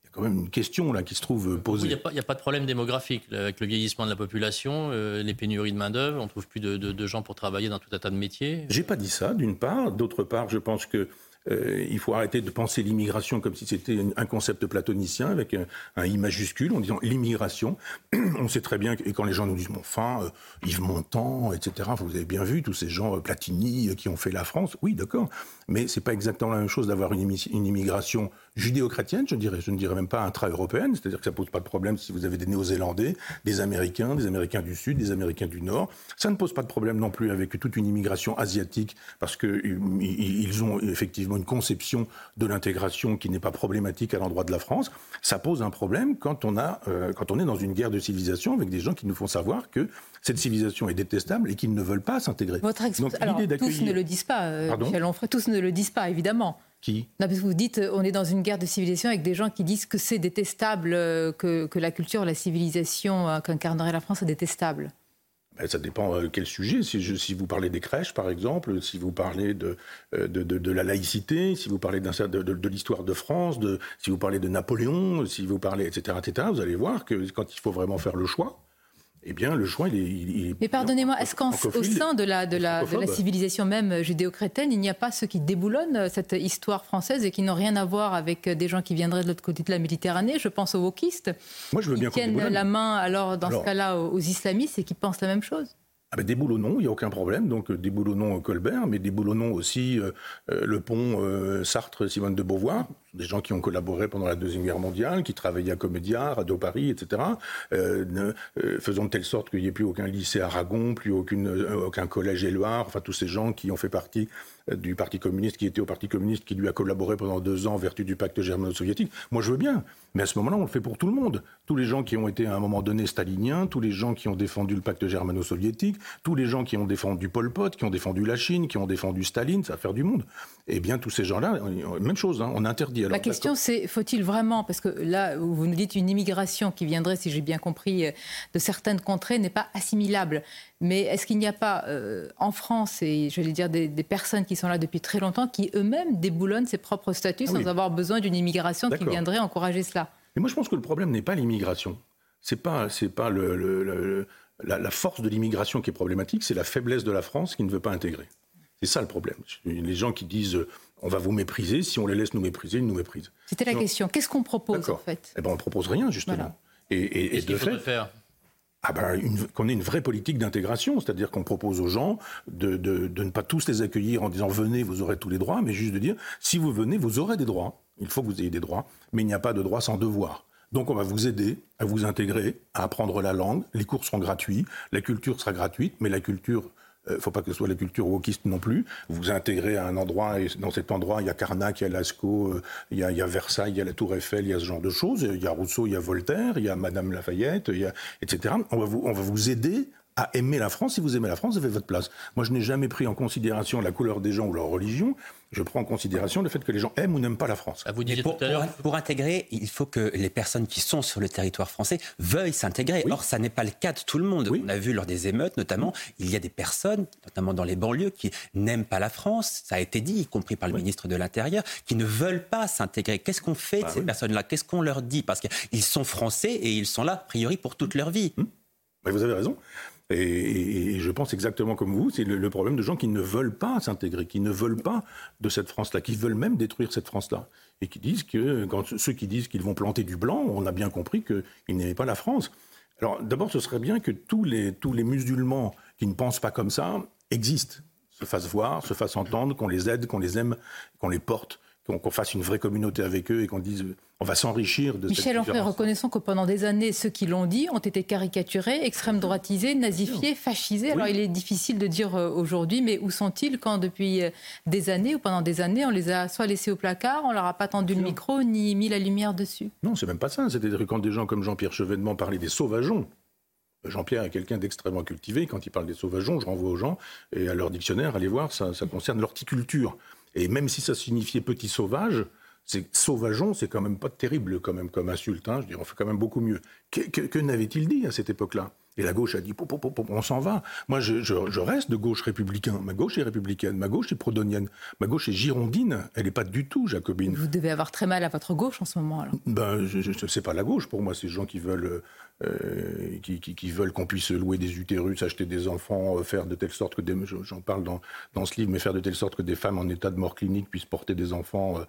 Il y a quand même une question là qui se trouve posée. Il n'y a, pas de problème démographique avec le vieillissement de la population, euh, les pénuries de main d'œuvre. On trouve plus de, gens pour travailler dans tout un tas de métiers. J'ai pas dit ça, d'une part. D'autre part, je pense que euh, il faut arrêter de penser l'immigration comme si c'était un concept platonicien avec un, I majuscule en disant l'immigration. On sait très bien que et quand les gens nous disent bon, enfin euh, Yves Montand, etc. Vous avez bien vu tous ces gens euh, Platini qui ont fait la France. Oui, d'accord, mais c'est pas exactement la même chose d'avoir une, immigration judéo-chrétienne, je dirais, je ne dirais même pas intra-européenne, c'est-à-dire que ça pose pas de problème si vous avez des Néo-Zélandais, des Américains, des Américains du Sud, des Américains du Nord. Ça ne pose pas de problème non plus avec toute une immigration asiatique parce que ils ont effectivement une conception de l'intégration qui n'est pas problématique à l'endroit de la France, ça pose un problème quand on, a, euh, quand on est dans une guerre de civilisation avec des gens qui nous font savoir que cette civilisation est détestable et qu'ils ne veulent pas s'intégrer. Votre Alors, tous ne le disent pas, euh, Michel Onfray, tous ne le disent pas, évidemment. Qui non, parce que vous dites, on est dans une guerre de civilisation avec des gens qui disent que c'est détestable, euh, que, que, la culture, la civilisation qu'incarnerait la France est détestable. Ben, ça dépend de euh, quel sujet. Si, je, si, vous parlez des crèches, par exemple, si vous parlez de, euh, de, de, de la laïcité, si vous parlez de, de l'histoire de France, si vous parlez de Napoléon, si vous parlez, etc., etc., vous allez voir que quand il faut vraiment faire le choix, eh bien, le choix, il est. Mais pardonnez-moi, est-ce qu'au sein de la, de, la, de la civilisation même judéo-chrétienne, il n'y a pas ceux qui déboulonnent cette histoire française et qui n'ont rien à voir avec des gens qui viendraient de l'autre côté de la Méditerranée? Je pense aux wokistes. Moi, je veux bien Qui tiennent la main, alors, dans ce cas-là, aux islamistes et qui pensent la même chose. Ah ben des boulonnons, il n'y a aucun problème. Donc des boulonnons Colbert, mais des boulonnons aussi euh, euh, le pont euh, Sartre-Simone de Beauvoir, des gens qui ont collaboré pendant la Deuxième Guerre mondiale, qui travaillaient à Comédia, Radio Paris, etc. faisant de telle sorte qu'il n'y ait plus aucun lycée Aragon, plus aucune, aucun collège Éluard, enfin tous ces gens qui ont fait partie du Parti communiste, qui était au Parti communiste, qui lui a collaboré pendant deux ans en vertu du pacte germano-soviétique. Moi, je veux bien. Mais à ce moment-là, on le fait pour tout le monde. Tous les gens qui ont été à un moment donné staliniens, tous les gens qui ont défendu le pacte germano-soviétique, tous les gens qui ont défendu Pol Pot, qui ont défendu la Chine, qui ont défendu Staline, ça va faire du monde. Eh bien, tous ces gens-là, même chose, hein, on interdit. La question, c'est faut-il vraiment, parce que là, vous nous dites une immigration qui viendrait, si j'ai bien compris, euh, de certaines contrées n'est pas assimilable. Mais est-ce qu'il n'y a pas euh, en France, et je vais dire des, personnes qui sont là depuis très longtemps, qui eux-mêmes déboulonnent ses propres statuts ah sans avoir besoin d'une immigration qui viendrait encourager cela? Mais moi, je pense que le problème n'est pas l'immigration. C'est pas, c'est pas le, la, force de l'immigration qui est problématique, c'est la faiblesse de la France qui ne veut pas intégrer. C'est ça le problème. Les gens qui disent on va vous mépriser, si on les laisse nous mépriser, ils nous méprisent. C'était la question. Qu'est-ce qu'on propose en fait? Eh ben, on propose rien justement. Et, de fait, faire? ah ben, qu'on ait une vraie politique d'intégration, c'est-à-dire qu'on propose aux gens de, de, ne pas tous les accueillir en disant venez, vous aurez tous les droits, mais juste de dire si vous venez, vous aurez des droits. Il faut que vous ayez des droits, mais il n'y a pas de droits sans devoir. Donc on va vous aider à vous intégrer, à apprendre la langue. Les cours seront gratuits, la culture sera gratuite, mais la culture ne faut pas que ce soit la culture wokiste non plus. Vous intégrez à un endroit, et dans cet endroit, il y a Carnac, il y a Lascaux, euh, il y a, Versailles, il y a la Tour Eiffel, il y a ce genre de choses. Il y a Rousseau, il y a Voltaire, il y a Madame Lafayette, il y a, etc. On va, vous, on va vous aider à aimer la France. Si vous aimez la France, vous avez votre place. Moi, je n'ai jamais pris en considération la couleur des gens ou leur religion. Je prends en considération le fait que les gens aiment ou n'aiment pas la France. Ah, vous pour, pour, intégrer, il faut que les personnes qui sont sur le territoire français veuillent s'intégrer. Or, ça n'est pas le cas de tout le monde. On a vu lors des émeutes, notamment, il y a des personnes, notamment dans les banlieues, qui n'aiment pas la France. Ça a été dit, y compris par le ministre de l'Intérieur, qui ne veulent pas s'intégrer. Qu'est-ce qu'on fait de bah ces personnes-là? Qu'est-ce qu'on leur dit? Parce qu'ils sont français et ils sont là, a priori, pour toute leur vie. Hum. vous avez raison. Et, je pense exactement comme vous, c'est le, problème de gens qui ne veulent pas s'intégrer, qui ne veulent pas de cette France-là, qui veulent même détruire cette France-là. Et qui disent que, ceux qui disent qu'ils vont planter du blanc, on a bien compris qu'ils n'aimaient pas la France. Alors d'abord, ce serait bien que tous les musulmans qui ne pensent pas comme ça existent, se fassent voir, se fassent entendre, qu'on les aide, qu'on les aime, qu'on les porte qu'on fasse une vraie communauté avec eux et qu'on dise on va s'enrichir de Michel Onfray, reconnaissons que pendant des années, ceux qui l'ont dit ont été caricaturés, extrême droitisés, nazifiés, fascisés. Alors il est difficile de dire euh, aujourd'hui, mais où sont-ils quand depuis euh, des années ou pendant des années, on les a soit laissés au placard, on leur a pas tendu le micro ni mis la lumière dessus? Non, c'est même pas ça. C'était quand des gens comme Jean-Pierre Chevènement parlaient des sauvageons. Jean-Pierre est quelqu'un d'extrêmement cultivé. Quand il parle des sauvageons, je renvoie aux gens et à leur dictionnaire, allez voir, ça, ça concerne l'horticulture. Et même si ça signifiait petit sauvage, c'est sauvageon, c'est quand même pas terrible quand même comme insulte. Hein. Je dirais, on fait quand même beaucoup mieux. Que, que n'avait-il dit à cette époque-là? Et la gauche a dit, on s'en va. Moi, je, reste de gauche républicain. Ma gauche est républicaine, ma gauche est prodonienne, ma gauche est girondine. Elle n'est pas du tout jacobine. Vous devez avoir très mal à votre gauche en ce moment, alors. Ben, je, sais pas la gauche pour moi. C'est des gens qui veulent, euh, qui, veulent qu'on puisse louer des utérus, acheter des enfants, euh, faire de telle sorte que des, j'en parle dans, dans ce livre, mais faire de telle sorte que des femmes en état de mort clinique puissent porter des enfants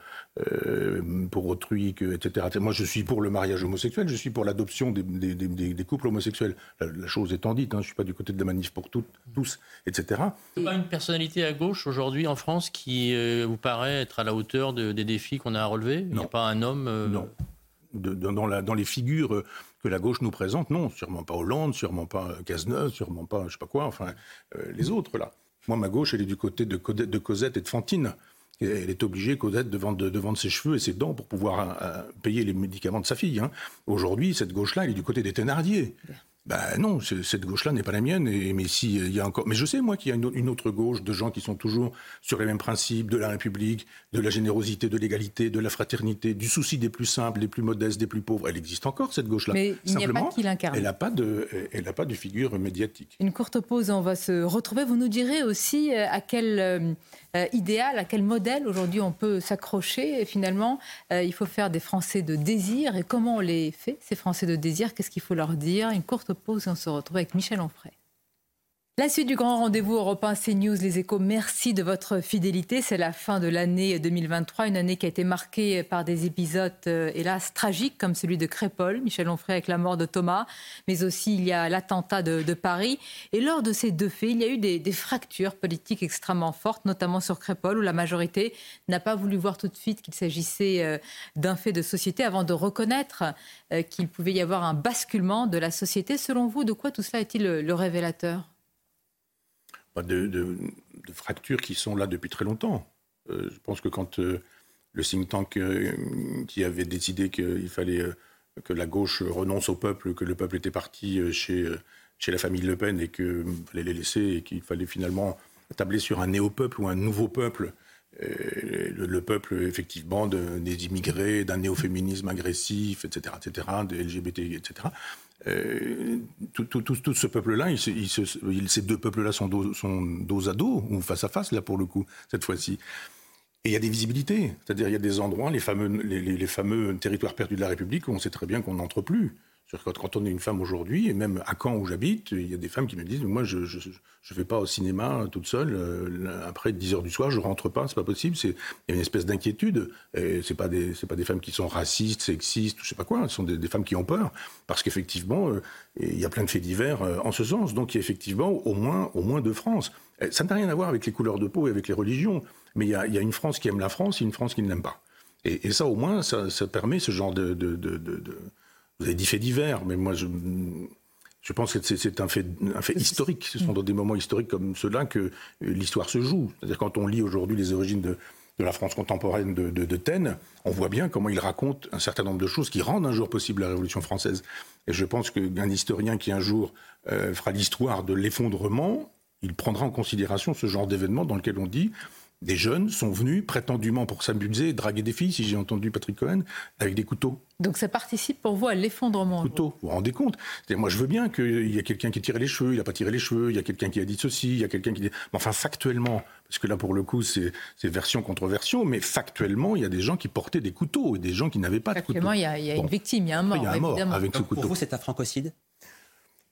euh, pour autrui, que, etc. Moi, je suis pour le mariage homosexuel. Je suis pour l'adoption des, des, couples homosexuels la chose étant dite, hein, je ne suis pas du côté de la manif pour toutes, tous, etc. Il n'y a pas une personnalité à gauche aujourd'hui en France qui euh, vous paraît être à la hauteur des défis qu'on a à relever? Il n'y a pas un homme euh, Non. dans, la, dans, les figures que la gauche nous présente, non. Sûrement pas Hollande, sûrement pas Cazeneuve, sûrement pas je sais pas quoi, enfin euh, les autres là. Moi, ma gauche, elle est du côté de, de Cosette et de Fantine. Elle est obligée, Cosette, de vendre, de, vendre, ses cheveux et ses dents pour pouvoir payer les médicaments de sa fille. Hein. Aujourd'hui, cette gauche-là, elle est du côté des Thénardier. Ben non, cette gauche-là n'est pas la mienne. Et, mais si il y a encore, mais je sais moi qu'il y a une, autre gauche de gens qui sont toujours sur les mêmes principes de la République, de la générosité, de l'égalité, de la fraternité, du souci des plus simples, des plus modestes, des plus pauvres. Elle existe encore cette gauche-là. Mais il n'y a pas qui l'incarne. Elle n'a pas de, elle n'a pas de figure médiatique. Une courte pause, on va se retrouver. Vous nous direz aussi euh, à quel euh, euh, idéal, à quel modèle aujourd'hui on peut s'accrocher. Et finalement, il faut faire des Français de désir. Et comment on les fait ces Français de désir? Qu'est-ce qu'il faut leur dire? Une courte pause et on se retrouve avec Michel Onfray. La suite du grand rendez-vous Europe 1 CNews, les échos, merci de votre fidélité. C'est la fin de l'année 2023, une année qui a été marquée par des épisodes, euh, hélas, tragiques, comme celui de Crépol, Michel Onfray avec la mort de Thomas, mais aussi il y a l'attentat de, Paris. Et lors de ces deux faits, il y a eu des, fractures politiques extrêmement fortes, notamment sur Crépol, où la majorité n'a pas voulu voir tout de suite qu'il s'agissait euh, d'un fait de société avant de reconnaître euh, qu'il pouvait y avoir un basculement de la société. Selon vous, de quoi tout cela est-il le révélateur? De, fractures qui sont là depuis très longtemps. Euh, je pense que quand euh, le think tank euh, qui avait décidé qu'il fallait que la gauche renonce au peuple, que le peuple était parti chez, chez la famille Le Pen et qu'il fallait les laisser et qu'il fallait finalement tabler sur un néo-peuple ou un nouveau peuple, le, peuple effectivement des immigrés, d'un néo-féminisme agressif, etc., etc., des LGBT, etc. Euh, tout, ce peuple-là, ces deux peuples-là sont, dos, sont dos à dos, ou face à face, là, pour le coup, cette fois-ci. Et il y a des visibilités, c'est-à-dire il y a des endroits, les fameux, les fameux territoires perdus de la République, où on sait très bien qu'on n'entre plus. Quand on est une femme aujourd'hui, et même à Caen où j'habite, il y a des femmes qui me disent Moi, je ne vais pas au cinéma toute seule. Euh, après 10 heures du soir, je rentre pas, c'est pas possible. Il y a une espèce d'inquiétude. Ce pas, des, pas des femmes qui sont racistes, sexistes, je sais pas quoi. Ce sont des, femmes qui ont peur. Parce qu'effectivement, euh, il y a plein de faits divers euh, en ce sens. Donc, il y a effectivement au moins, au moins de France. Ça n'a rien à voir avec les couleurs de peau et avec les religions. Mais il y a, une France qui aime la France et une France qui ne l'aime pas. Et, ça, au moins, ça, permet ce genre de vous avez dit fait divers, mais moi, je, je pense que c'est un fait, un fait historique. Ce sont dans des moments historiques comme ceux-là que l'histoire se joue. C'est-à-dire quand on lit aujourd'hui les origines de, de, la France contemporaine de, de, Taine, on voit bien comment il raconte un certain nombre de choses qui rendent un jour possible la Révolution française. Et je pense qu'un historien qui un jour euh, fera l'histoire de l'effondrement, il prendra en considération ce genre d'événement dans lequel on dit des jeunes sont venus prétendument pour s'amuser draguer des filles, si j'ai entendu Patrick Cohen, avec des couteaux. Donc ça participe pour vous à l'effondrement Couteau, vous vous rendez compte? Moi je veux bien qu'il y ait quelqu'un qui tire les cheveux, il n'a pas tiré les cheveux, il y a quelqu'un qui a dit ceci, il y a quelqu'un qui dit... Mais enfin factuellement, parce que là pour le coup c'est version contre version, mais factuellement il y a des gens qui portaient des couteaux et des gens qui n'avaient pas de couteaux. Factuellement il y a, une victime, il y a un mort, il y a un mort avec ce couteau. Pour vous c'est un francocide?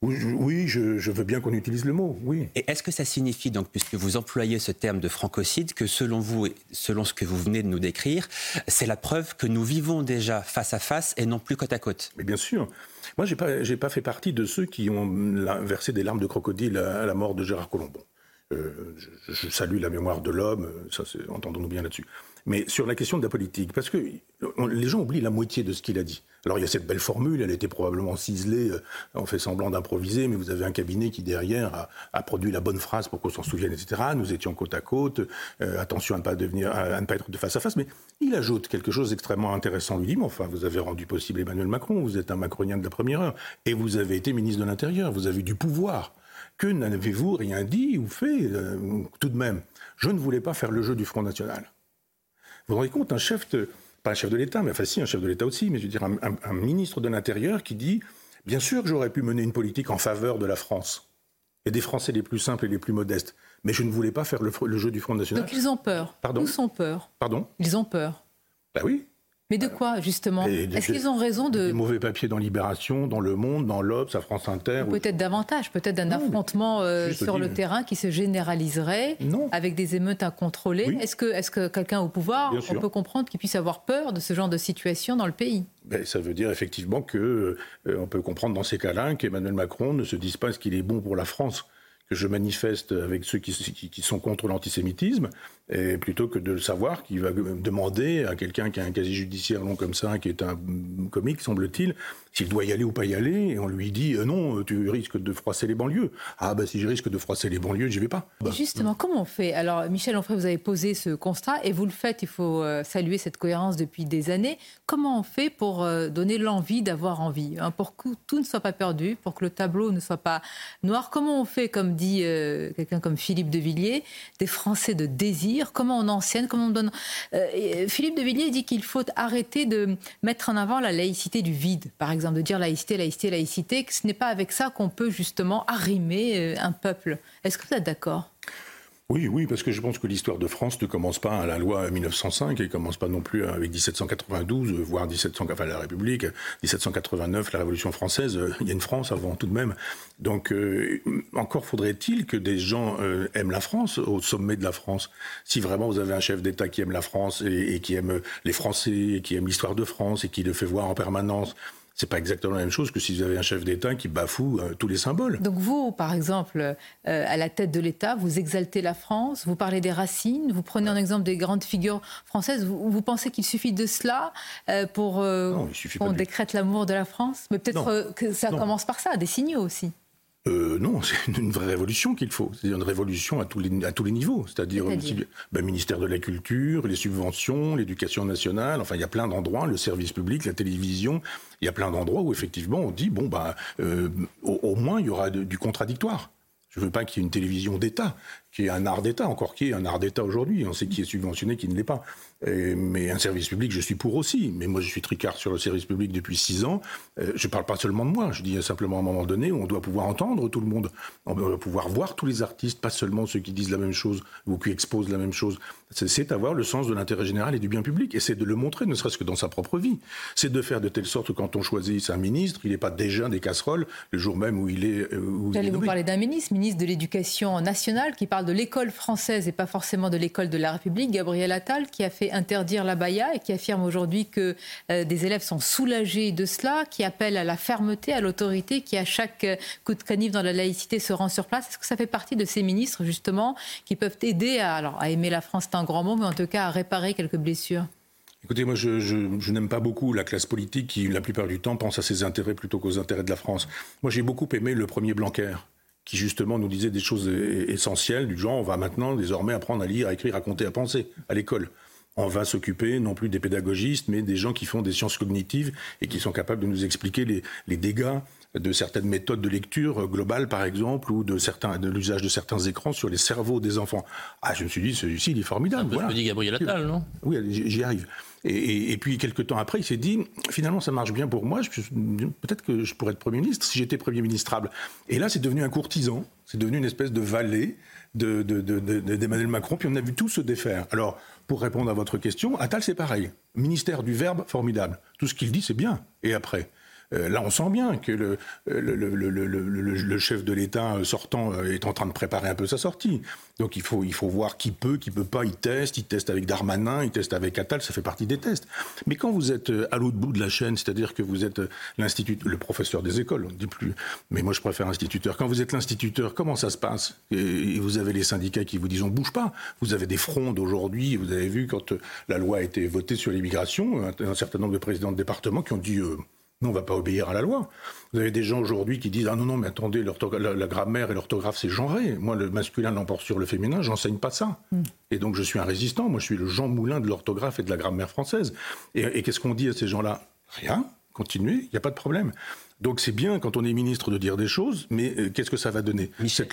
Oui, je, veux bien qu'on utilise le mot, oui. Et est-ce que ça signifie, donc, puisque vous employez ce terme de francocide, que selon vous, et selon ce que vous venez de nous décrire, c'est la preuve que nous vivons déjà face à face et non plus côte à côte? Mais bien sûr. Moi, je n'ai pas, pas, fait partie de ceux qui ont versé des larmes de crocodile à la mort de Gérard Colombon. Euh, je, salue la mémoire de l'homme, ça, entendons-nous bien là-dessus. Mais sur la question de la politique, parce que les gens oublient la moitié de ce qu'il a dit. Alors il y a cette belle formule, elle était probablement ciselée, euh, on fait semblant d'improviser, mais vous avez un cabinet qui derrière a, produit la bonne phrase pour qu'on s'en souvienne, etc. Nous étions côte à côte, euh, attention à ne, pas devenir, à, ne être de face à face, mais il ajoute quelque chose d'extrêmement intéressant. Il dit, mais enfin, vous avez rendu possible Emmanuel Macron, vous êtes un macronien de la première heure, et vous avez été ministre de l'Intérieur, vous avez du pouvoir. Que n'avez-vous rien dit ou fait euh, Tout de même, je ne voulais pas faire le jeu du Front National. Vous vous rendez compte, un chef de, pas un chef de l'État, mais enfin si, un chef de l'État aussi, mais je veux dire un, ministre de l'Intérieur qui dit, bien sûr que j'aurais pu mener une politique en faveur de la France et des Français les plus simples et les plus modestes, mais je ne voulais pas faire le, jeu du Front National. Donc ils ont peur. Pardon Ils ont peur? Pardon Ils ont peur. Ben oui. Mais de quoi, justement Est-ce qu'ils ont raison de... Des mauvais papiers dans Libération, dans Le Monde, dans l'Obs, à France Inter. Peut-être davantage, peut-être d'un affrontement euh, sur le terrain qui se généraliserait, avec des émeutes incontrôlées. Est-ce que, est que quelqu'un au pouvoir, on peut comprendre qu'il puisse avoir peur de ce genre de situation dans le pays? Ben, ça veut dire effectivement que euh, on peut comprendre dans ces cas-là qu'Emmanuel Macron ne se dise pas ce qu'il est bon pour la France que je manifeste avec ceux qui, sont contre l'antisémitisme, et plutôt que de savoir qu'il va demander à quelqu'un qui a un casier judiciaire long comme ça, qui est un comique, semble-t-il, s'il doit y aller ou pas y aller, et on lui dit euh, non, tu risques de froisser les banlieues. Ah ben si je risque de froisser les banlieues, j'y vais pas. Bah. Justement, comment on fait? Alors Michel Onfray, vous avez posé ce constat et vous le faites. Il faut euh, saluer cette cohérence depuis des années. Comment on fait pour euh, donner l'envie d'avoir envie, hein, pour que tout ne soit pas perdu, pour que le tableau ne soit pas noir Comment on fait, comme dit quelqu'un comme Philippe de Villiers, des Français de désir? Comment on enseigne? Comment on donne Philippe de Villiers dit qu'il faut arrêter de mettre en avant la laïcité du vide, par exemple de dire laïcité, laïcité, laïcité, que ce n'est pas avec ça qu'on peut justement arrimer euh, un peuple. Est-ce que vous êtes d'accord? Oui, oui, parce que je pense que l'histoire de France ne commence pas à la loi 1905 et commence pas non plus avec 1792, voire 1700, enfin la République, 1789, la Révolution française. Il y a une France avant tout de même. Donc, euh, encore faudrait-il que des gens euh, aiment la France au sommet de la France. Si vraiment vous avez un chef d'État qui aime la France et, et qui aime les Français, et qui aime l'histoire de France et qui le fait voir en permanence c'est pas exactement la même chose que si vous avez un chef d'État qui bafoue euh, tous les symboles. Donc vous, par exemple, euh, à la tête de l'État, vous exaltez la France, vous parlez des racines, vous prenez en exemple des grandes figures françaises. Vous, pensez qu'il suffit de cela euh, pour qu'on décrète l'amour de la France? Mais peut-être que ça commence par ça, des signaux aussi. Euh, non, c'est une vraie révolution qu'il faut. C'est une révolution à tous les, à tous les niveaux. C'est-à-dire le ben, ministère de la Culture, les subventions, l'éducation nationale, enfin il y a plein d'endroits, le service public, la télévision, il y a plein d'endroits où effectivement on dit, bon, bah, euh, au, moins il y aura du contradictoire. Je ne veux pas qu'il y ait une télévision d'État qui est un art d'État, encore qui est un art d'État aujourd'hui. On sait qui est subventionné, qui ne l'est pas. mais un service public, je suis pour aussi. Mais moi, je suis tricard sur le service public depuis six ans. Euh, je ne parle pas seulement de moi. Je dis simplement à un moment donné, on doit pouvoir entendre tout le monde. On doit pouvoir voir tous les artistes, pas seulement ceux qui disent la même chose ou qui exposent la même chose. C'est avoir le sens de l'intérêt général et du bien public. Et c'est de le montrer, ne serait-ce que dans sa propre vie. C'est de faire de telle sorte que quand on choisit un ministre, il n'est pas déjà des casseroles le jour même où il est. Euh, où J'allais vous parler d'un ministre, ministre de l'Éducation nationale, qui parle de l'école française et pas forcément de l'école de la République, Gabriel Attal, qui a fait interdire la baya et qui affirme aujourd'hui que euh, des élèves sont soulagés de cela, qui appelle à la fermeté, à l'autorité, qui à chaque euh, coup de canif dans la laïcité se rend sur place. Est-ce que ça fait partie de ces ministres, justement, qui peuvent aider à, alors, à aimer la France, c'est un grand mot, mais en tout cas à réparer quelques blessures? Écoutez, moi, je, je n'aime pas beaucoup la classe politique qui, la plupart du temps, pense à ses intérêts plutôt qu'aux intérêts de la France. Moi, j'ai beaucoup aimé le premier Blanquer qui justement nous disait des choses essentielles, du genre on va maintenant désormais apprendre à lire, à écrire, à compter, à penser à l'école. On va s'occuper non plus des pédagogistes, mais des gens qui font des sciences cognitives et qui sont capables de nous expliquer les, les dégâts de certaines méthodes de lecture globales, par exemple, ou de, certains, de l'usage de certains écrans sur les cerveaux des enfants. Ah, je me suis dit, celui-ci, il est formidable. Un peu ce que dit Gabriel Attal, non? Oui, j'y arrive. Et, puis, quelques temps après, il s'est dit, finalement, ça marche bien pour moi, peut-être que je pourrais être Premier ministre si j'étais Premier ministrable. Et là, c'est devenu un courtisan, c'est devenu une espèce de valet d'Emmanuel de, Macron, puis on a vu tout se défaire. Alors, pour répondre à votre question, Attal, c'est pareil. Ministère du Verbe, formidable. Tout ce qu'il dit, c'est bien. Et après? Euh, là, on sent bien que le, le, chef de l'État sortant euh, est en train de préparer un peu sa sortie. Donc il faut, voir qui peut, qui peut pas. Il teste, il teste avec Darmanin, il teste avec Attal, ça fait partie des tests. Mais quand vous êtes euh, à l'autre bout de la chaîne, c'est-à-dire que vous êtes l'institut, le professeur des écoles, on ne dit plus, mais moi je préfère instituteur. Quand vous êtes l'instituteur, comment ça se passe? Et, vous avez les syndicats qui vous disent on bouge pas. Vous avez des frondes aujourd'hui. Vous avez vu quand la loi a été votée sur l'immigration, un, certain nombre de présidents de département qui ont dit nous, on ne va pas obéir à la loi. Vous avez des gens aujourd'hui qui disent Ah non, non, mais attendez, la, grammaire et l'orthographe, c'est genré. Moi, le masculin l'emporte sur le féminin, j'enseigne pas ça. Hmm. Et donc, je suis un résistant. Moi, je suis le Jean Moulin de l'orthographe et de la grammaire française. Et, qu'est-ce qu'on dit à ces gens-là? Rien, continuez, il n'y a pas de problème. Donc, c'est bien quand on est ministre de dire des choses, mais euh, qu'est-ce que ça va donner? Michel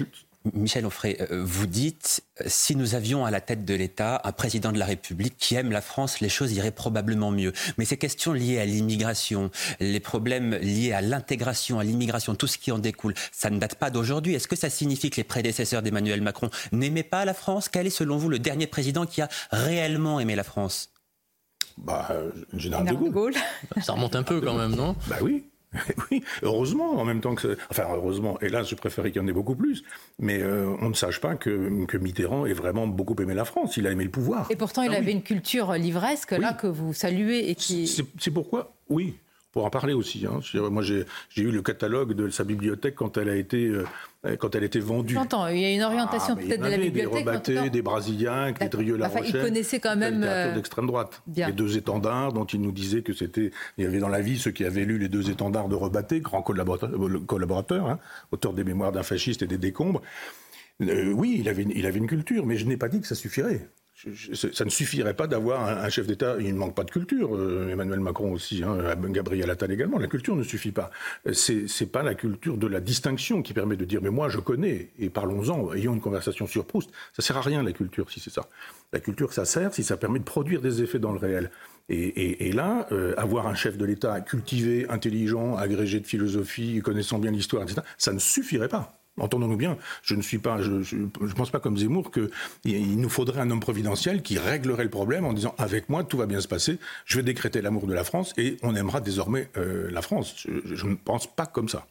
Onfray, euh, vous dites, euh, si nous avions à la tête de l'État un président de la République qui aime la France, les choses iraient probablement mieux. Mais ces questions liées à l'immigration, les problèmes liés à l'intégration, à l'immigration, tout ce qui en découle, ça ne date pas d'aujourd'hui. Est-ce que ça signifie que les prédécesseurs d'Emmanuel Macron n'aimaient pas la France? Quel est selon vous le dernier président qui a réellement aimé la France? Bah, Général de Gaulle. Ça remonte un peu quand même, non? Bah oui. oui, heureusement, en même temps que. Enfin, heureusement, hélas, je préférais qu'il y en ait beaucoup plus. Mais euh, on ne sache pas que, que, Mitterrand ait vraiment beaucoup aimé la France. Il a aimé le pouvoir. Et pourtant, il ah avait une culture livresque, là, que vous saluez et qui. C'est pourquoi, oui, pour en parler aussi. Hein. Moi, j'ai eu le catalogue de sa bibliothèque quand elle a été, euh, quand elle était vendue. J'entends, il y a une orientation ah, peut-être de la bibliothèque. Des rebattés, des Brasiliens, des Drieux La Rochelle. il connaissait quand même. Euh... d'extrême droite. Les deux étendards dont il nous disait que c'était. Il y avait dans la vie ceux qui avaient lu les deux étendards de Rebatté, grand collaborateur, collaborateur hein, auteur des mémoires d'un fasciste et des décombres. Euh, oui, il avait, il avait une culture, mais je n'ai pas dit que ça suffirait ça ne suffirait pas d'avoir un, chef d'État. Il ne manque pas de culture. Euh, Emmanuel Macron aussi, hein, Gabriel Attal également. La culture ne suffit pas. C'est n'est pas la culture de la distinction qui permet de dire mais moi je connais et parlons-en, ayons une conversation sur Proust. Ça sert à rien la culture si c'est ça. La culture ça sert si ça permet de produire des effets dans le réel. Et, là, euh, avoir un chef de l'État cultivé, intelligent, agrégé de philosophie, connaissant bien l'histoire, etc., ça ne suffirait pas. Entendons-nous bien, je ne suis pas, je, pense pas comme Zemmour qu'il nous faudrait un homme providentiel qui réglerait le problème en disant avec moi tout va bien se passer, je vais décréter l'amour de la France et on aimera désormais euh, la France. Je, ne pense pas comme ça.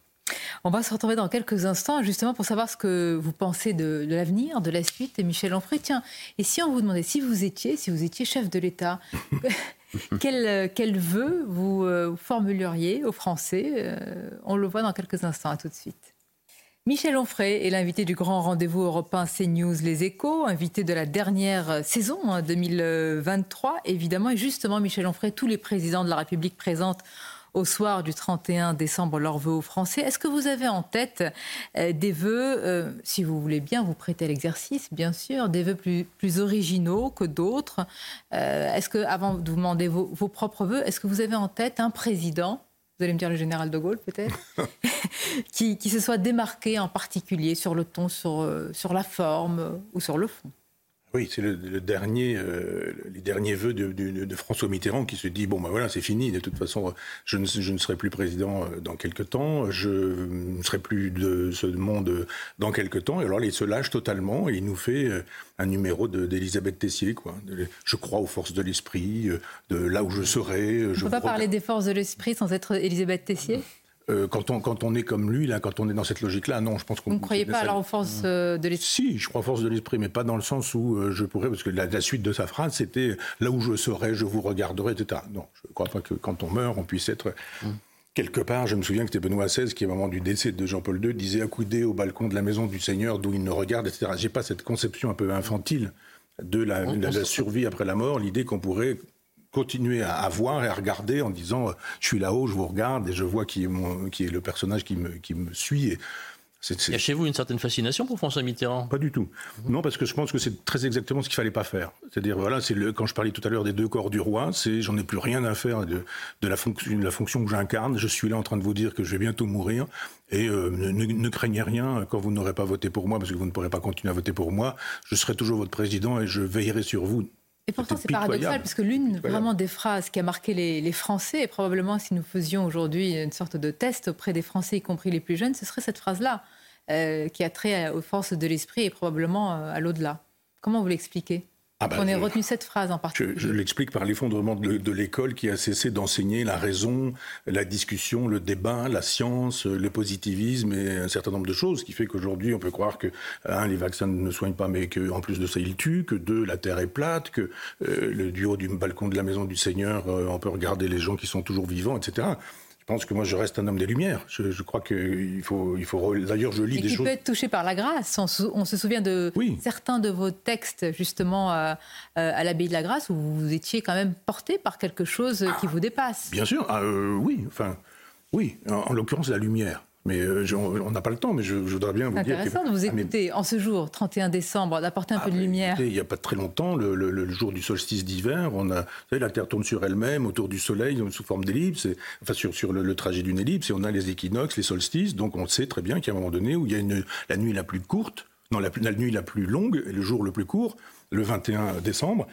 On va se retrouver dans quelques instants justement pour savoir ce que vous pensez de, l'avenir, de la suite. Et Michel Onfray, tiens, et si on vous demandait si vous étiez, si vous étiez chef de l'État, quel, quel vœu vous, euh, formuleriez aux Français? Euh, On le voit dans quelques instants. À tout de suite. Michel Onfray est l'invité du grand rendez-vous européen CNews Les Échos, invité de la dernière saison 2023, hein, évidemment. Et justement, Michel Onfray, tous les présidents de la République présentent au soir du 31 décembre leurs vœux aux Français. Est-ce que vous avez en tête euh, des vœux, euh, si vous voulez bien vous prêter à l'exercice, bien sûr, des vœux plus, originaux que d'autres? Euh, Est-ce que, avant de vous demander vos, vos propres vœux, est-ce que vous avez en tête un président vous allez me dire le général de Gaulle peut-être, qui, se soit démarqué en particulier sur le ton, sur, sur la forme ou sur le fond oui, c'est le, dernier, euh, les derniers vœux de, François Mitterrand qui se dit bon ben voilà c'est fini. De toute façon, je ne, je ne, serai plus président euh, dans quelques temps. Je ne serai plus de ce monde dans quelques temps. Et alors il se lâche totalement et il nous fait euh, un numéro d'Elisabeth Tessier quoi. Je crois aux forces de l'esprit, de là où je serai. On ne peut pas parler des forces de l'esprit sans être Elisabeth Tessier? Euh, quand, on, quand on est comme lui, là, quand on est dans cette logique-là, non, je pense qu'on. Vous ne croyez pas alors aux forces euh, de l'esprit Si, je crois aux forces de l'esprit, mais pas dans le sens où euh, je pourrais, parce que la, suite de sa phrase, c'était là où je serai, je vous regarderai, etc. Non, je ne crois pas que quand on meurt, on puisse être. Mm. Quelque part, je me souviens que c'était Benoît XVI qui, au moment du décès de Jean-Paul II, disait accoudé au balcon de la maison du Seigneur d'où il ne regarde, etc. J'ai pas cette conception un peu infantile de la, la survie après la mort, l'idée qu'on pourrait continuer à, voir et à regarder en disant euh, je suis là-haut, je vous regarde et je vois qui est, mon, qui est le personnage qui me, qui me suit. Et Il y a chez vous une certaine fascination pour François Mitterrand? Pas du tout. Non, parce que je pense que c'est très exactement ce qu'il fallait pas faire. C'est-à-dire, voilà, c'est quand je parlais tout à l'heure des deux corps du roi, c'est j'en ai plus rien à faire de, de, la, fonction, de la fonction que j'incarne. Je suis là en train de vous dire que je vais bientôt mourir. Et euh, ne, ne, craignez rien quand vous n'aurez pas voté pour moi, parce que vous ne pourrez pas continuer à voter pour moi. Je serai toujours votre président et je veillerai sur vous et pourtant, c'est paradoxal, parce que l'une vraiment des phrases qui a marqué les, Français, et probablement si nous faisions aujourd'hui une sorte de test auprès des Français, y compris les plus jeunes, ce serait cette phrase-là, euh, qui a trait aux forces de l'esprit et probablement euh, à l'au-delà. Comment vous l'expliquez? Ah bah, on a retenu cette phrase en particulier. Je, l'explique par l'effondrement de, l'école qui a cessé d'enseigner la raison, la discussion, le débat, la science, le positivisme et un certain nombre de choses, ce qui fait qu'aujourd'hui on peut croire que un, les vaccins ne soignent pas, mais qu'en plus de ça ils tuent, que deux, la Terre est plate, que euh, le, du haut du balcon de la maison du Seigneur, euh, on peut regarder les gens qui sont toujours vivants, etc. Je pense que moi, je reste un homme des Lumières. Je, crois qu'il faut, il faut. D'ailleurs, je lis Et des qui choses. peut être touché par la grâce. On, se souvient de certains de vos textes, justement, euh, euh, à l'abbaye de la Grâce, où vous étiez quand même porté par quelque chose qui vous dépasse. Bien sûr. Ah, euh, oui. Enfin, oui. en l'occurrence, la lumière. Mais euh, on n'a pas le temps, mais je, voudrais bien vous dire. C'est intéressant de vous ah, écouter en ce jour, 31 décembre, d'apporter un ah, peu de lumière. il n'y a pas très longtemps, le, jour du solstice d'hiver, on a, vous savez, la Terre tourne sur elle-même, autour du Soleil, sous forme d'ellipse, enfin sur, sur le, trajet d'une ellipse, et on a les équinoxes, les solstices, donc on sait très bien qu'à un moment donné où il y a une, la nuit la plus courte, non, la, la nuit la plus longue et le jour le plus court, le 21 décembre,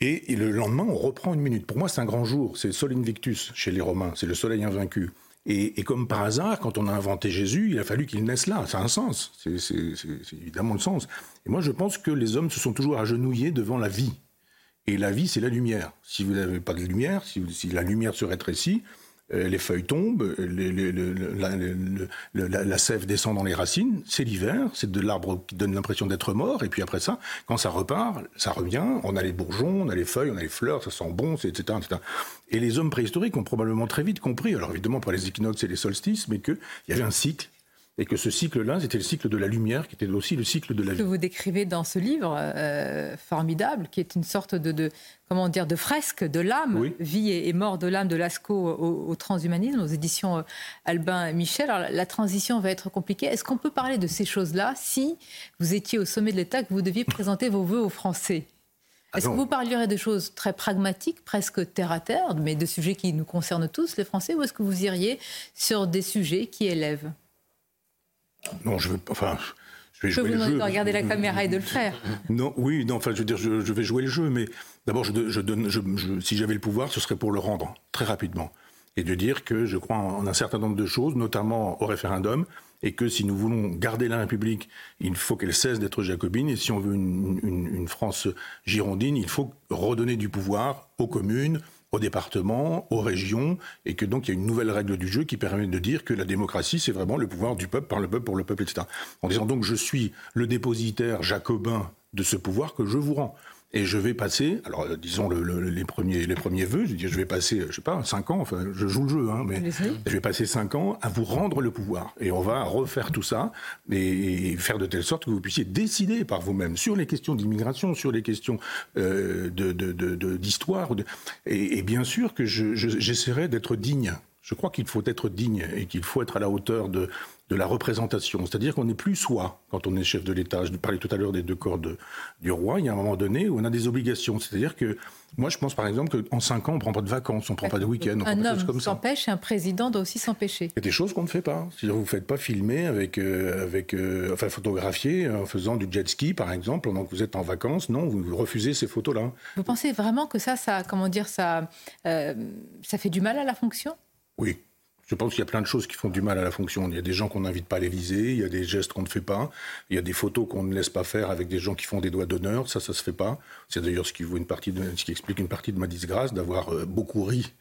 et, et, le lendemain, on reprend une minute. Pour moi, c'est un grand jour. C'est Sol Invictus chez les Romains. C'est le soleil invaincu. Et, comme par hasard, quand on a inventé Jésus, il a fallu qu'il naisse là. Ça a un sens. C'est évidemment le sens. Et moi, je pense que les hommes se sont toujours agenouillés devant la vie. Et la vie, c'est la lumière. Si vous n'avez pas de lumière, si, la lumière se rétrécit, les feuilles tombent, la, sève descend dans les racines, c'est l'hiver, c'est de l'arbre qui donne l'impression d'être mort, et puis après ça, quand ça repart, ça revient, on a les bourgeons, on a les feuilles, on a les fleurs, ça sent bon, etc., etc. Et les hommes préhistoriques ont probablement très vite compris, alors évidemment pour les équinoxes et les solstices, mais qu'il y avait un cycle et que ce cycle-là, c'était le cycle de la lumière, qui était aussi le cycle de la vie. Que vous décrivez dans ce livre euh, formidable, qui est une sorte de, comment dire, de fresque de l'âme, vie et, mort de l'âme de Lascaux au, transhumanisme, aux éditions euh, Albin Michel. Alors, la transition va être compliquée. Est-ce qu'on peut parler de ces choses-là si vous étiez au sommet de l'État, que vous deviez présenter vos voeux aux Français? Ah est-ce que vous parlerez de choses très pragmatiques, presque terre à terre, mais de sujets qui nous concernent tous, les Français, ou est-ce que vous iriez sur des sujets qui élèvent? Non, je veux Enfin. Je vais jouer le jeu. de regarder la caméra et de le faire. Non, oui, non, enfin, je veux dire, je, vais jouer le jeu, mais d'abord, je, donne, si j'avais le pouvoir, ce serait pour le rendre très rapidement et de dire que je crois en un certain nombre de choses, notamment au référendum, et que si nous voulons garder la République, il faut qu'elle cesse d'être jacobine, et si on veut une, France girondine, il faut redonner du pouvoir aux communes, aux départements, aux régions, et que donc il y a une nouvelle règle du jeu qui permet de dire que la démocratie, c'est vraiment le pouvoir du peuple, par le peuple, pour le peuple, etc. En disant donc je suis le dépositaire jacobin de ce pouvoir que je vous rends. Et je vais passer, alors euh, disons les, premiers, les premiers vœux, je, dis, je vais passer, je sais pas, cinq ans, enfin je joue le jeu, hein, mais je vais passer cinq ans à vous rendre le pouvoir. Et on va refaire tout ça et, faire de telle sorte que vous puissiez décider par vous-même sur les questions d'immigration, sur les questions euh, d'histoire. De, et, et, bien sûr que j'essaierai d'être digne je crois qu'il faut être digne et qu'il faut être à la hauteur de, de la représentation. C'est-à-dire qu'on n'est plus soi quand on est chef de l'État. Je parlais tout à l'heure des deux corps du roi. Il y a un moment donné où on a des obligations. C'est-à-dire que moi, je pense par exemple qu'en cinq ans, on ne prend pas de vacances, on ne prend pas de week-end. Un homme s'empêche et un président doit aussi s'empêcher. Il y a des choses qu'on ne fait pas. C'est-à-dire vous ne faites pas filmer avec, euh, avec euh, enfin photographier en faisant du jet ski, par exemple, pendant que vous êtes en vacances. Non, vous refusez ces photos-là. Vous pensez vraiment que ça, ça, comment dire, ça, euh, ça fait du mal à la fonction? Oui. Je pense qu'il y a plein de choses qui font du mal à la fonction. Il y a des gens qu'on n'invite pas à l'Élysée, il y a des gestes qu'on ne fait pas, il y a des photos qu'on ne laisse pas faire avec des gens qui font des doigts d'honneur. Ça, ça se fait pas. C'est d'ailleurs ce qui, explique une partie de ma disgrâce d'avoir euh, beaucoup ri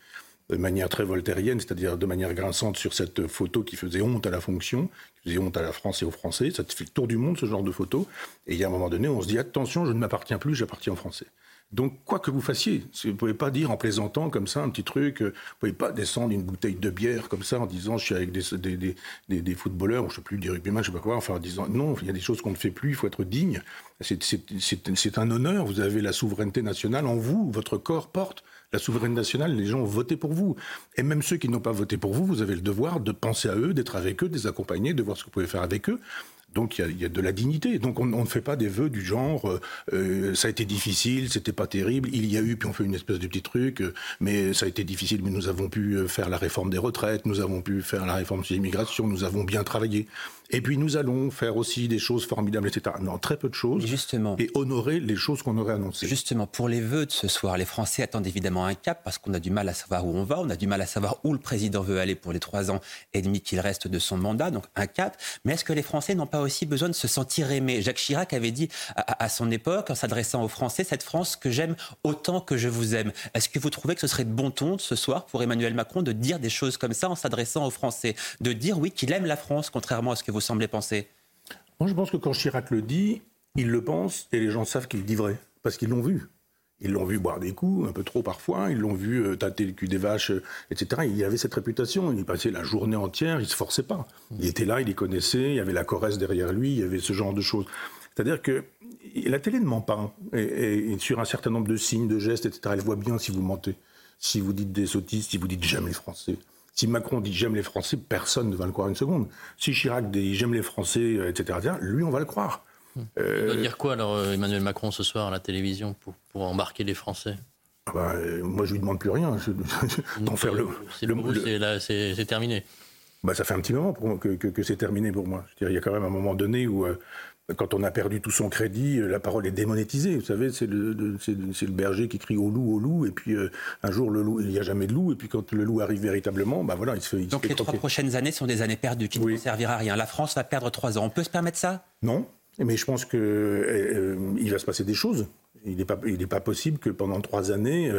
de manière très voltairienne, c'est-à-dire de manière grinçante sur cette photo qui faisait honte à la fonction, qui faisait honte à la France et aux Français. Ça fait le tour du monde, ce genre de photo. Et il y a un moment donné, on se dit attention, je ne m'appartiens plus, j'appartiens aux Français. Donc, quoi que vous fassiez, vous ne pouvez pas dire en plaisantant comme ça un petit truc, euh, vous ne pouvez pas descendre une bouteille de bière comme ça en disant je suis avec des, footballeurs, ou je ne sais plus, des rugbyman, je ne sais pas quoi, enfin en disant non, il y a des choses qu'on ne fait plus, il faut être digne. C'est un honneur, vous avez la souveraineté nationale en vous, votre corps porte la souveraineté nationale, les gens ont voté pour vous. Et même ceux qui n'ont pas voté pour vous, vous avez le devoir de penser à eux, d'être avec eux, de les accompagner, de voir ce que vous pouvez faire avec eux. Donc il y, a, de la dignité. Donc on, ne fait pas des vœux du genre euh, euh, ça a été difficile, c'était pas terrible, il y a eu, puis on fait une espèce de petit truc, euh, mais ça a été difficile, mais nous avons pu faire la réforme des retraites, nous avons pu faire la réforme sur l'immigration, nous avons bien travaillé. Et puis nous allons faire aussi des choses formidables, etc. Non, très peu de choses. Justement. Et honorer les choses qu'on aurait annoncées. Justement, pour les vœux de ce soir, les Français attendent évidemment un cap parce qu'on a du mal à savoir où on va, on a du mal à savoir où le président veut aller pour les trois ans et demi qu'il reste de son mandat, donc un cap. Mais est-ce que les Français n'ont pas aussi besoin de se sentir aimés Jacques Chirac avait dit à, à son époque, en s'adressant aux Français, cette France que j'aime autant que je vous aime. Est-ce que vous trouvez que ce serait de bon ton ce soir pour Emmanuel Macron de dire des choses comme ça en s'adressant aux Français, de dire oui qu'il aime la France, contrairement à ce que vous semblez penser? Moi, je pense que quand Chirac le dit, il le pense et les gens savent qu'il dit vrai, parce qu'ils l'ont vu. Ils l'ont vu boire des coups, un peu trop parfois, ils l'ont vu euh, tâter le cul des vaches, euh, etc. Il avait cette réputation, il passait la journée entière, il se forçait pas. Il était là, il les connaissait, il y avait la Corrèze derrière lui, il y avait ce genre de choses. C'est-à-dire que la télé ne ment pas, et, sur un certain nombre de signes, de gestes, etc. Elle voit bien si vous mentez, si vous dites des sottises, si vous dites j'aime les Français. Si Macron dit j'aime les Français, personne ne va le croire une seconde. Si Chirac dit j'aime les Français, etc., lui, on va le croire. Euh... doit dire quoi alors Emmanuel Macron ce soir à la télévision pour, pour embarquer les Français? Ah bah, Moi, je lui demande plus rien. D'en faire le. C'est terminé. Bah, ça fait un petit moment que, que, que c'est terminé pour moi. Je il y a quand même un moment donné où euh, quand on a perdu tout son crédit, euh, la parole est démonétisée. Vous savez, c'est le, le, berger qui crie au loup, au loup, et puis euh, un jour, le loup, il n'y a jamais de loup, et puis quand le loup arrive véritablement, bah voilà, il se fait. Donc les trois prochaines années sont des années perdues qui ne servira à rien. La France va perdre trois ans. On peut se permettre ça? Non, mais je pense qu'il euh, va se passer des choses. Il n'est pas, pas, possible que pendant trois années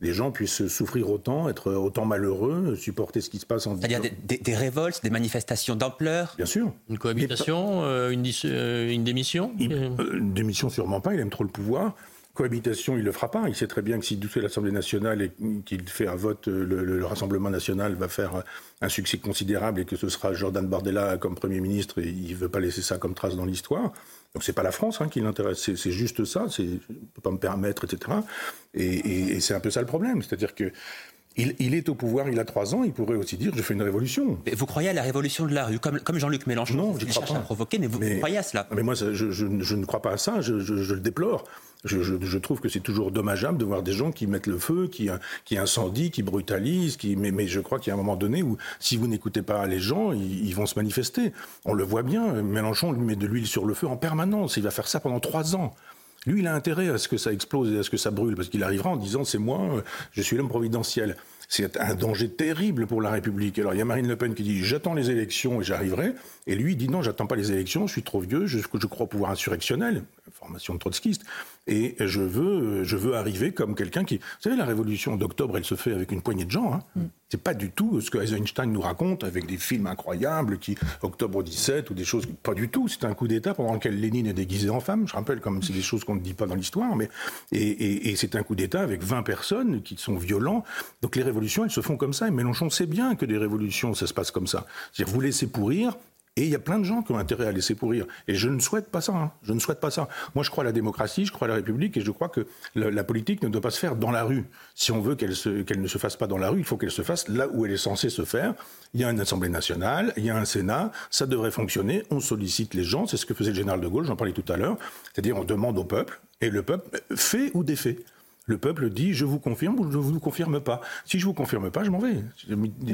les gens puissent souffrir autant, être autant malheureux, supporter ce qui se passe en C'est-à-dire des, des, révoltes, des manifestations d'ampleur? Bien sûr. Une cohabitation, euh, une, euh, une, démission? Euh, Une démission, sûrement pas, il aime trop le pouvoir. Cohabitation, il ne le fera pas. Il sait très bien que s'il fait l'Assemblée nationale et qu'il fait un vote, le, Rassemblement national va faire un succès considérable et que ce sera Jordan Bardella comme Premier ministre et il ne veut pas laisser ça comme trace dans l'histoire. Donc c'est pas la France hein, qui l'intéresse, c'est juste ça, je ne peux pas me permettre, etc. Et, c'est un peu ça le problème, c'est-à-dire que il, est au pouvoir, il a trois ans, il pourrait aussi dire je fais une révolution. vous croyez à la révolution de la rue, comme, comme Jean-Luc Mélenchon? Non, je ne crois pas. À provoquer, mais vous, croyez à cela? Mais moi, je, je, ne crois pas à ça, je, le déplore. Je, trouve que c'est toujours dommageable de voir des gens qui mettent le feu, qui, qui incendient, qui brutalisent, qui, mais, mais je crois qu'il y a un moment donné où, si vous n'écoutez pas les gens, ils, vont se manifester. On le voit bien, Mélenchon lui met de l'huile sur le feu en permanence, il va faire ça pendant trois ans. Lui, il a intérêt à ce que ça explose et à ce que ça brûle, parce qu'il arrivera en disant c'est moi, je suis l'homme providentiel. C'est un danger terrible pour la République. Alors il y a Marine Le Pen qui dit j'attends les élections et j'arriverai, et lui il dit non, j'attends pas les élections, je suis trop vieux, je, je crois au pouvoir insurrectionnel, formation de trotskiste, et je veux, je veux arriver comme quelqu'un qui. Vous savez, la révolution d'octobre, elle se fait avec une poignée de gens. Hein. Mm. C'est pas du tout ce que Eisenstein nous raconte avec des films incroyables, qui octobre 17 ou des choses. Pas du tout. C'est un coup d'État pendant lequel Lénine est déguisé en femme. Je rappelle, comme c'est des choses qu'on ne dit pas dans l'histoire, mais et, c'est un coup d'État avec 20 personnes qui sont violents. Donc les révolutions, elles se font comme ça. Et Mélenchon sait bien que des révolutions, ça se passe comme ça. C'est-à-dire vous laissez pourrir, Et il y a plein de gens qui ont intérêt à laisser pourrir. Et je ne souhaite pas ça. Hein. Je ne souhaite pas ça. Moi, je crois à la démocratie, je crois à la République, et je crois que la, politique ne doit pas se faire dans la rue. Si on veut qu'elle ne se fasse pas dans la rue, il faut qu'elle se fasse là où elle est censée se faire. Il y a une Assemblée nationale, il y a un Sénat, ça devrait fonctionner. On sollicite les gens, c'est ce que faisait le général de Gaulle, j'en parlais tout à l'heure. C'est-à-dire, on demande au peuple, et le peuple fait ou défait. Le peuple dit je vous confirme ou je ne vous confirme pas. Si je vous confirme pas, je m'en vais.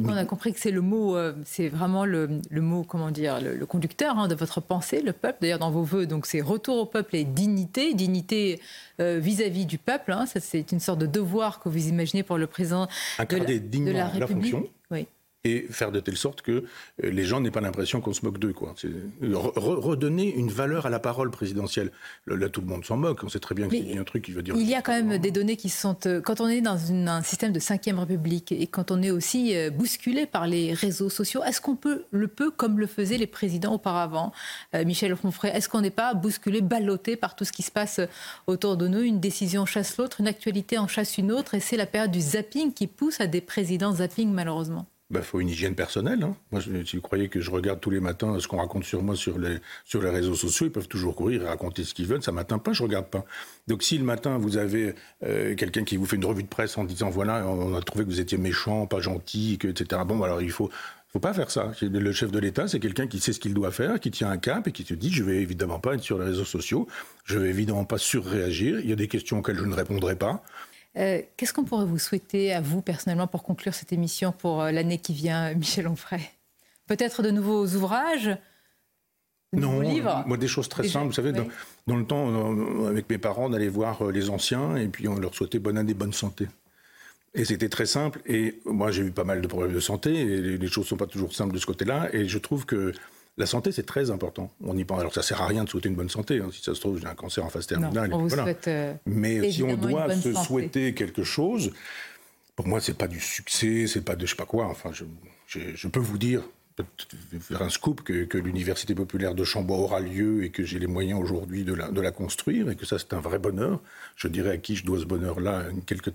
on a compris que c'est le mot, euh, c'est vraiment le, mot, comment dire, le, conducteur hein, de votre pensée, le peuple. D'ailleurs, dans vos voeux, donc c'est retour au peuple et dignité, dignité euh, vis-à-vis du peuple. Hein. ça, c'est une sorte de devoir que vous imaginez pour le président de la, de la République. La fonction. Oui et faire de telle sorte que euh, les gens n'aient pas l'impression qu'on se moque d'eux. Quoi. redonner une valeur à la parole présidentielle. Là, tout le monde s'en moque. On sait très bien qu'il y a un truc qui veut dire. Il y a quand même des données qui sont. Euh, quand on est dans un système de 5 République et quand on est aussi euh, bousculé par les réseaux sociaux, est-ce qu'on peut, le peut comme le faisaient les présidents auparavant Michel Onfray, est-ce qu'on n'est pas bousculé, ballotté par tout ce qui se passe autour de nous? Une décision chasse l'autre, une actualité en chasse une autre, et c'est la période du zapping qui pousse à des présidents zapping, malheureusement. Il bah, faut une hygiène personnelle. Hein. Moi, si vous croyez que je regarde tous les matins ce qu'on raconte sur moi sur les, sur les réseaux sociaux, ils peuvent toujours courir et raconter ce qu'ils veulent. Ça m'atteint pas, je regarde pas. Donc, si le matin, vous avez euh, quelqu'un qui vous fait une revue de presse en disant voilà, on a trouvé que vous étiez méchant, pas gentil, etc. Bon, alors il faut. faut pas faire ça. Le chef de l'État, c'est quelqu'un qui sait ce qu'il doit faire, qui tient un cap et qui se dit je vais évidemment pas être sur les réseaux sociaux, je vais évidemment pas surréagir. Il y a des questions auxquelles je ne répondrai pas. Euh, qu'est-ce qu'on pourrait vous souhaiter à vous personnellement pour conclure cette émission pour euh, l'année qui vient, Michel Onfray? Peut-être de nouveaux ouvrages? De non, livres? moi des choses très simples. Vous savez, dans, le temps, euh, avec mes parents, on allait voir les anciens et puis on leur souhaitait bonne année, bonne santé. Et c'était très simple. Et moi, j'ai eu pas mal de problèmes de santé et les choses ne sont pas toujours simples de ce côté-là. Et je trouve que la santé, c'est très important. On y pense. Alors, ça sert à rien de souhaiter une bonne santé. Hein. Si ça se trouve, j'ai un cancer en phase terminale. Euh, Mais si on doit se souhaiter quelque chose, pour moi, c'est pas du succès, c'est pas de je sais pas quoi. Enfin, je peux vous dire, faire un scoop que, l'université populaire de Chambord aura lieu et que j'ai les moyens aujourd'hui de la, de la construire et que ça c'est un vrai bonheur. Je dirais à qui je dois ce bonheur-là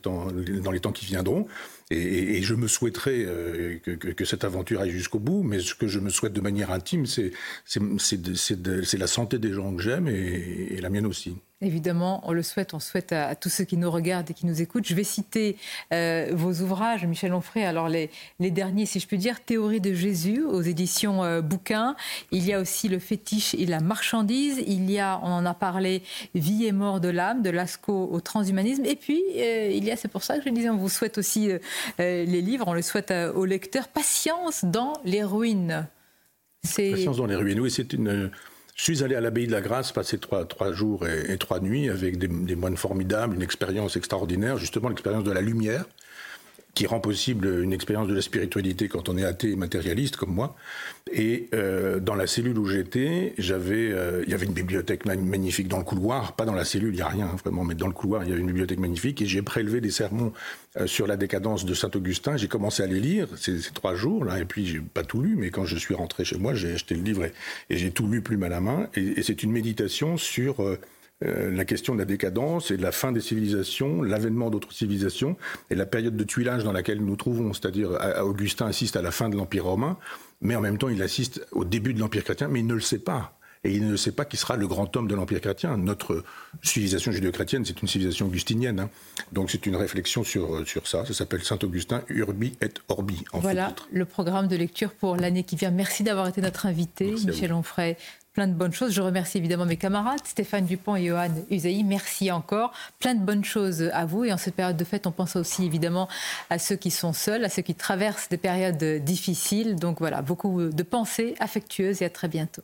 temps, dans les temps qui viendront. Et, je me souhaiterais euh, que, cette aventure aille jusqu'au bout, mais ce que je me souhaite de manière intime, c'est la santé des gens que j'aime et la mienne aussi. Évidemment, on le souhaite, on souhaite à, tous ceux qui nous regardent et qui nous écoutent. Je vais citer euh, vos ouvrages, Michel Onfray. Alors les, derniers, si je peux dire, Théorie de Jésus aux éditions euh, Bouquin. Il y a aussi Le fétiche et la marchandise. Il y a, on en a parlé, Vie et mort de l'âme, de Lascaux au transhumanisme. Et puis euh, il y a, c'est pour ça que je disais, on vous souhaite aussi les livres. On le souhaite aux lecteurs. Patience dans les ruines. Patience dans les ruines. Oui, c'est une je suis allé à l'abbaye de la Grâce passer trois, trois jours et, trois nuits avec des moines formidables, une expérience extraordinaire, justement l'expérience de la lumière qui rend possible une expérience de la spiritualité quand on est athée et matérialiste comme moi. Et euh, dans la cellule où j'étais, j'avais, euh, il y avait une bibliothèque magnifique dans le couloir, pas dans la cellule, il n'y a rien hein, vraiment, mais dans le couloir, il y avait une bibliothèque magnifique. Et j'ai prélevé des sermons euh, sur la décadence de Saint Augustin. J'ai commencé à les lire ces, trois jours là, et puis j'ai pas tout lu, mais quand je suis rentré chez moi, j'ai acheté le livre et, j'ai tout lu plume à la main. Et, et c'est une méditation sur euh, la question de la décadence et de la fin des civilisations, l'avènement d'autres civilisations et la période de tuilage dans laquelle nous nous trouvons. C'est-à-dire, Augustin assiste à la fin de l'Empire romain, mais en même temps, il assiste au début de l'Empire chrétien, mais il ne le sait pas. Et il ne sait pas qui sera le grand homme de l'Empire chrétien. Notre civilisation judéo-chrétienne, c'est une civilisation augustinienne. Hein. Donc c'est une réflexion sur, sur ça. Ça s'appelle Saint-Augustin, Urbi et Orbi. En voilà le programme de lecture pour l'année qui vient. Merci d'avoir été notre invité, Michel Onfray plein de bonnes choses. Je remercie évidemment mes camarades, Stéphane Dupont et Johan Usaï. Merci encore. Plein de bonnes choses à vous. Et en cette période de fête, on pense aussi évidemment à ceux qui sont seuls, à ceux qui traversent des périodes difficiles. Donc voilà, beaucoup de pensées affectueuses et à très bientôt.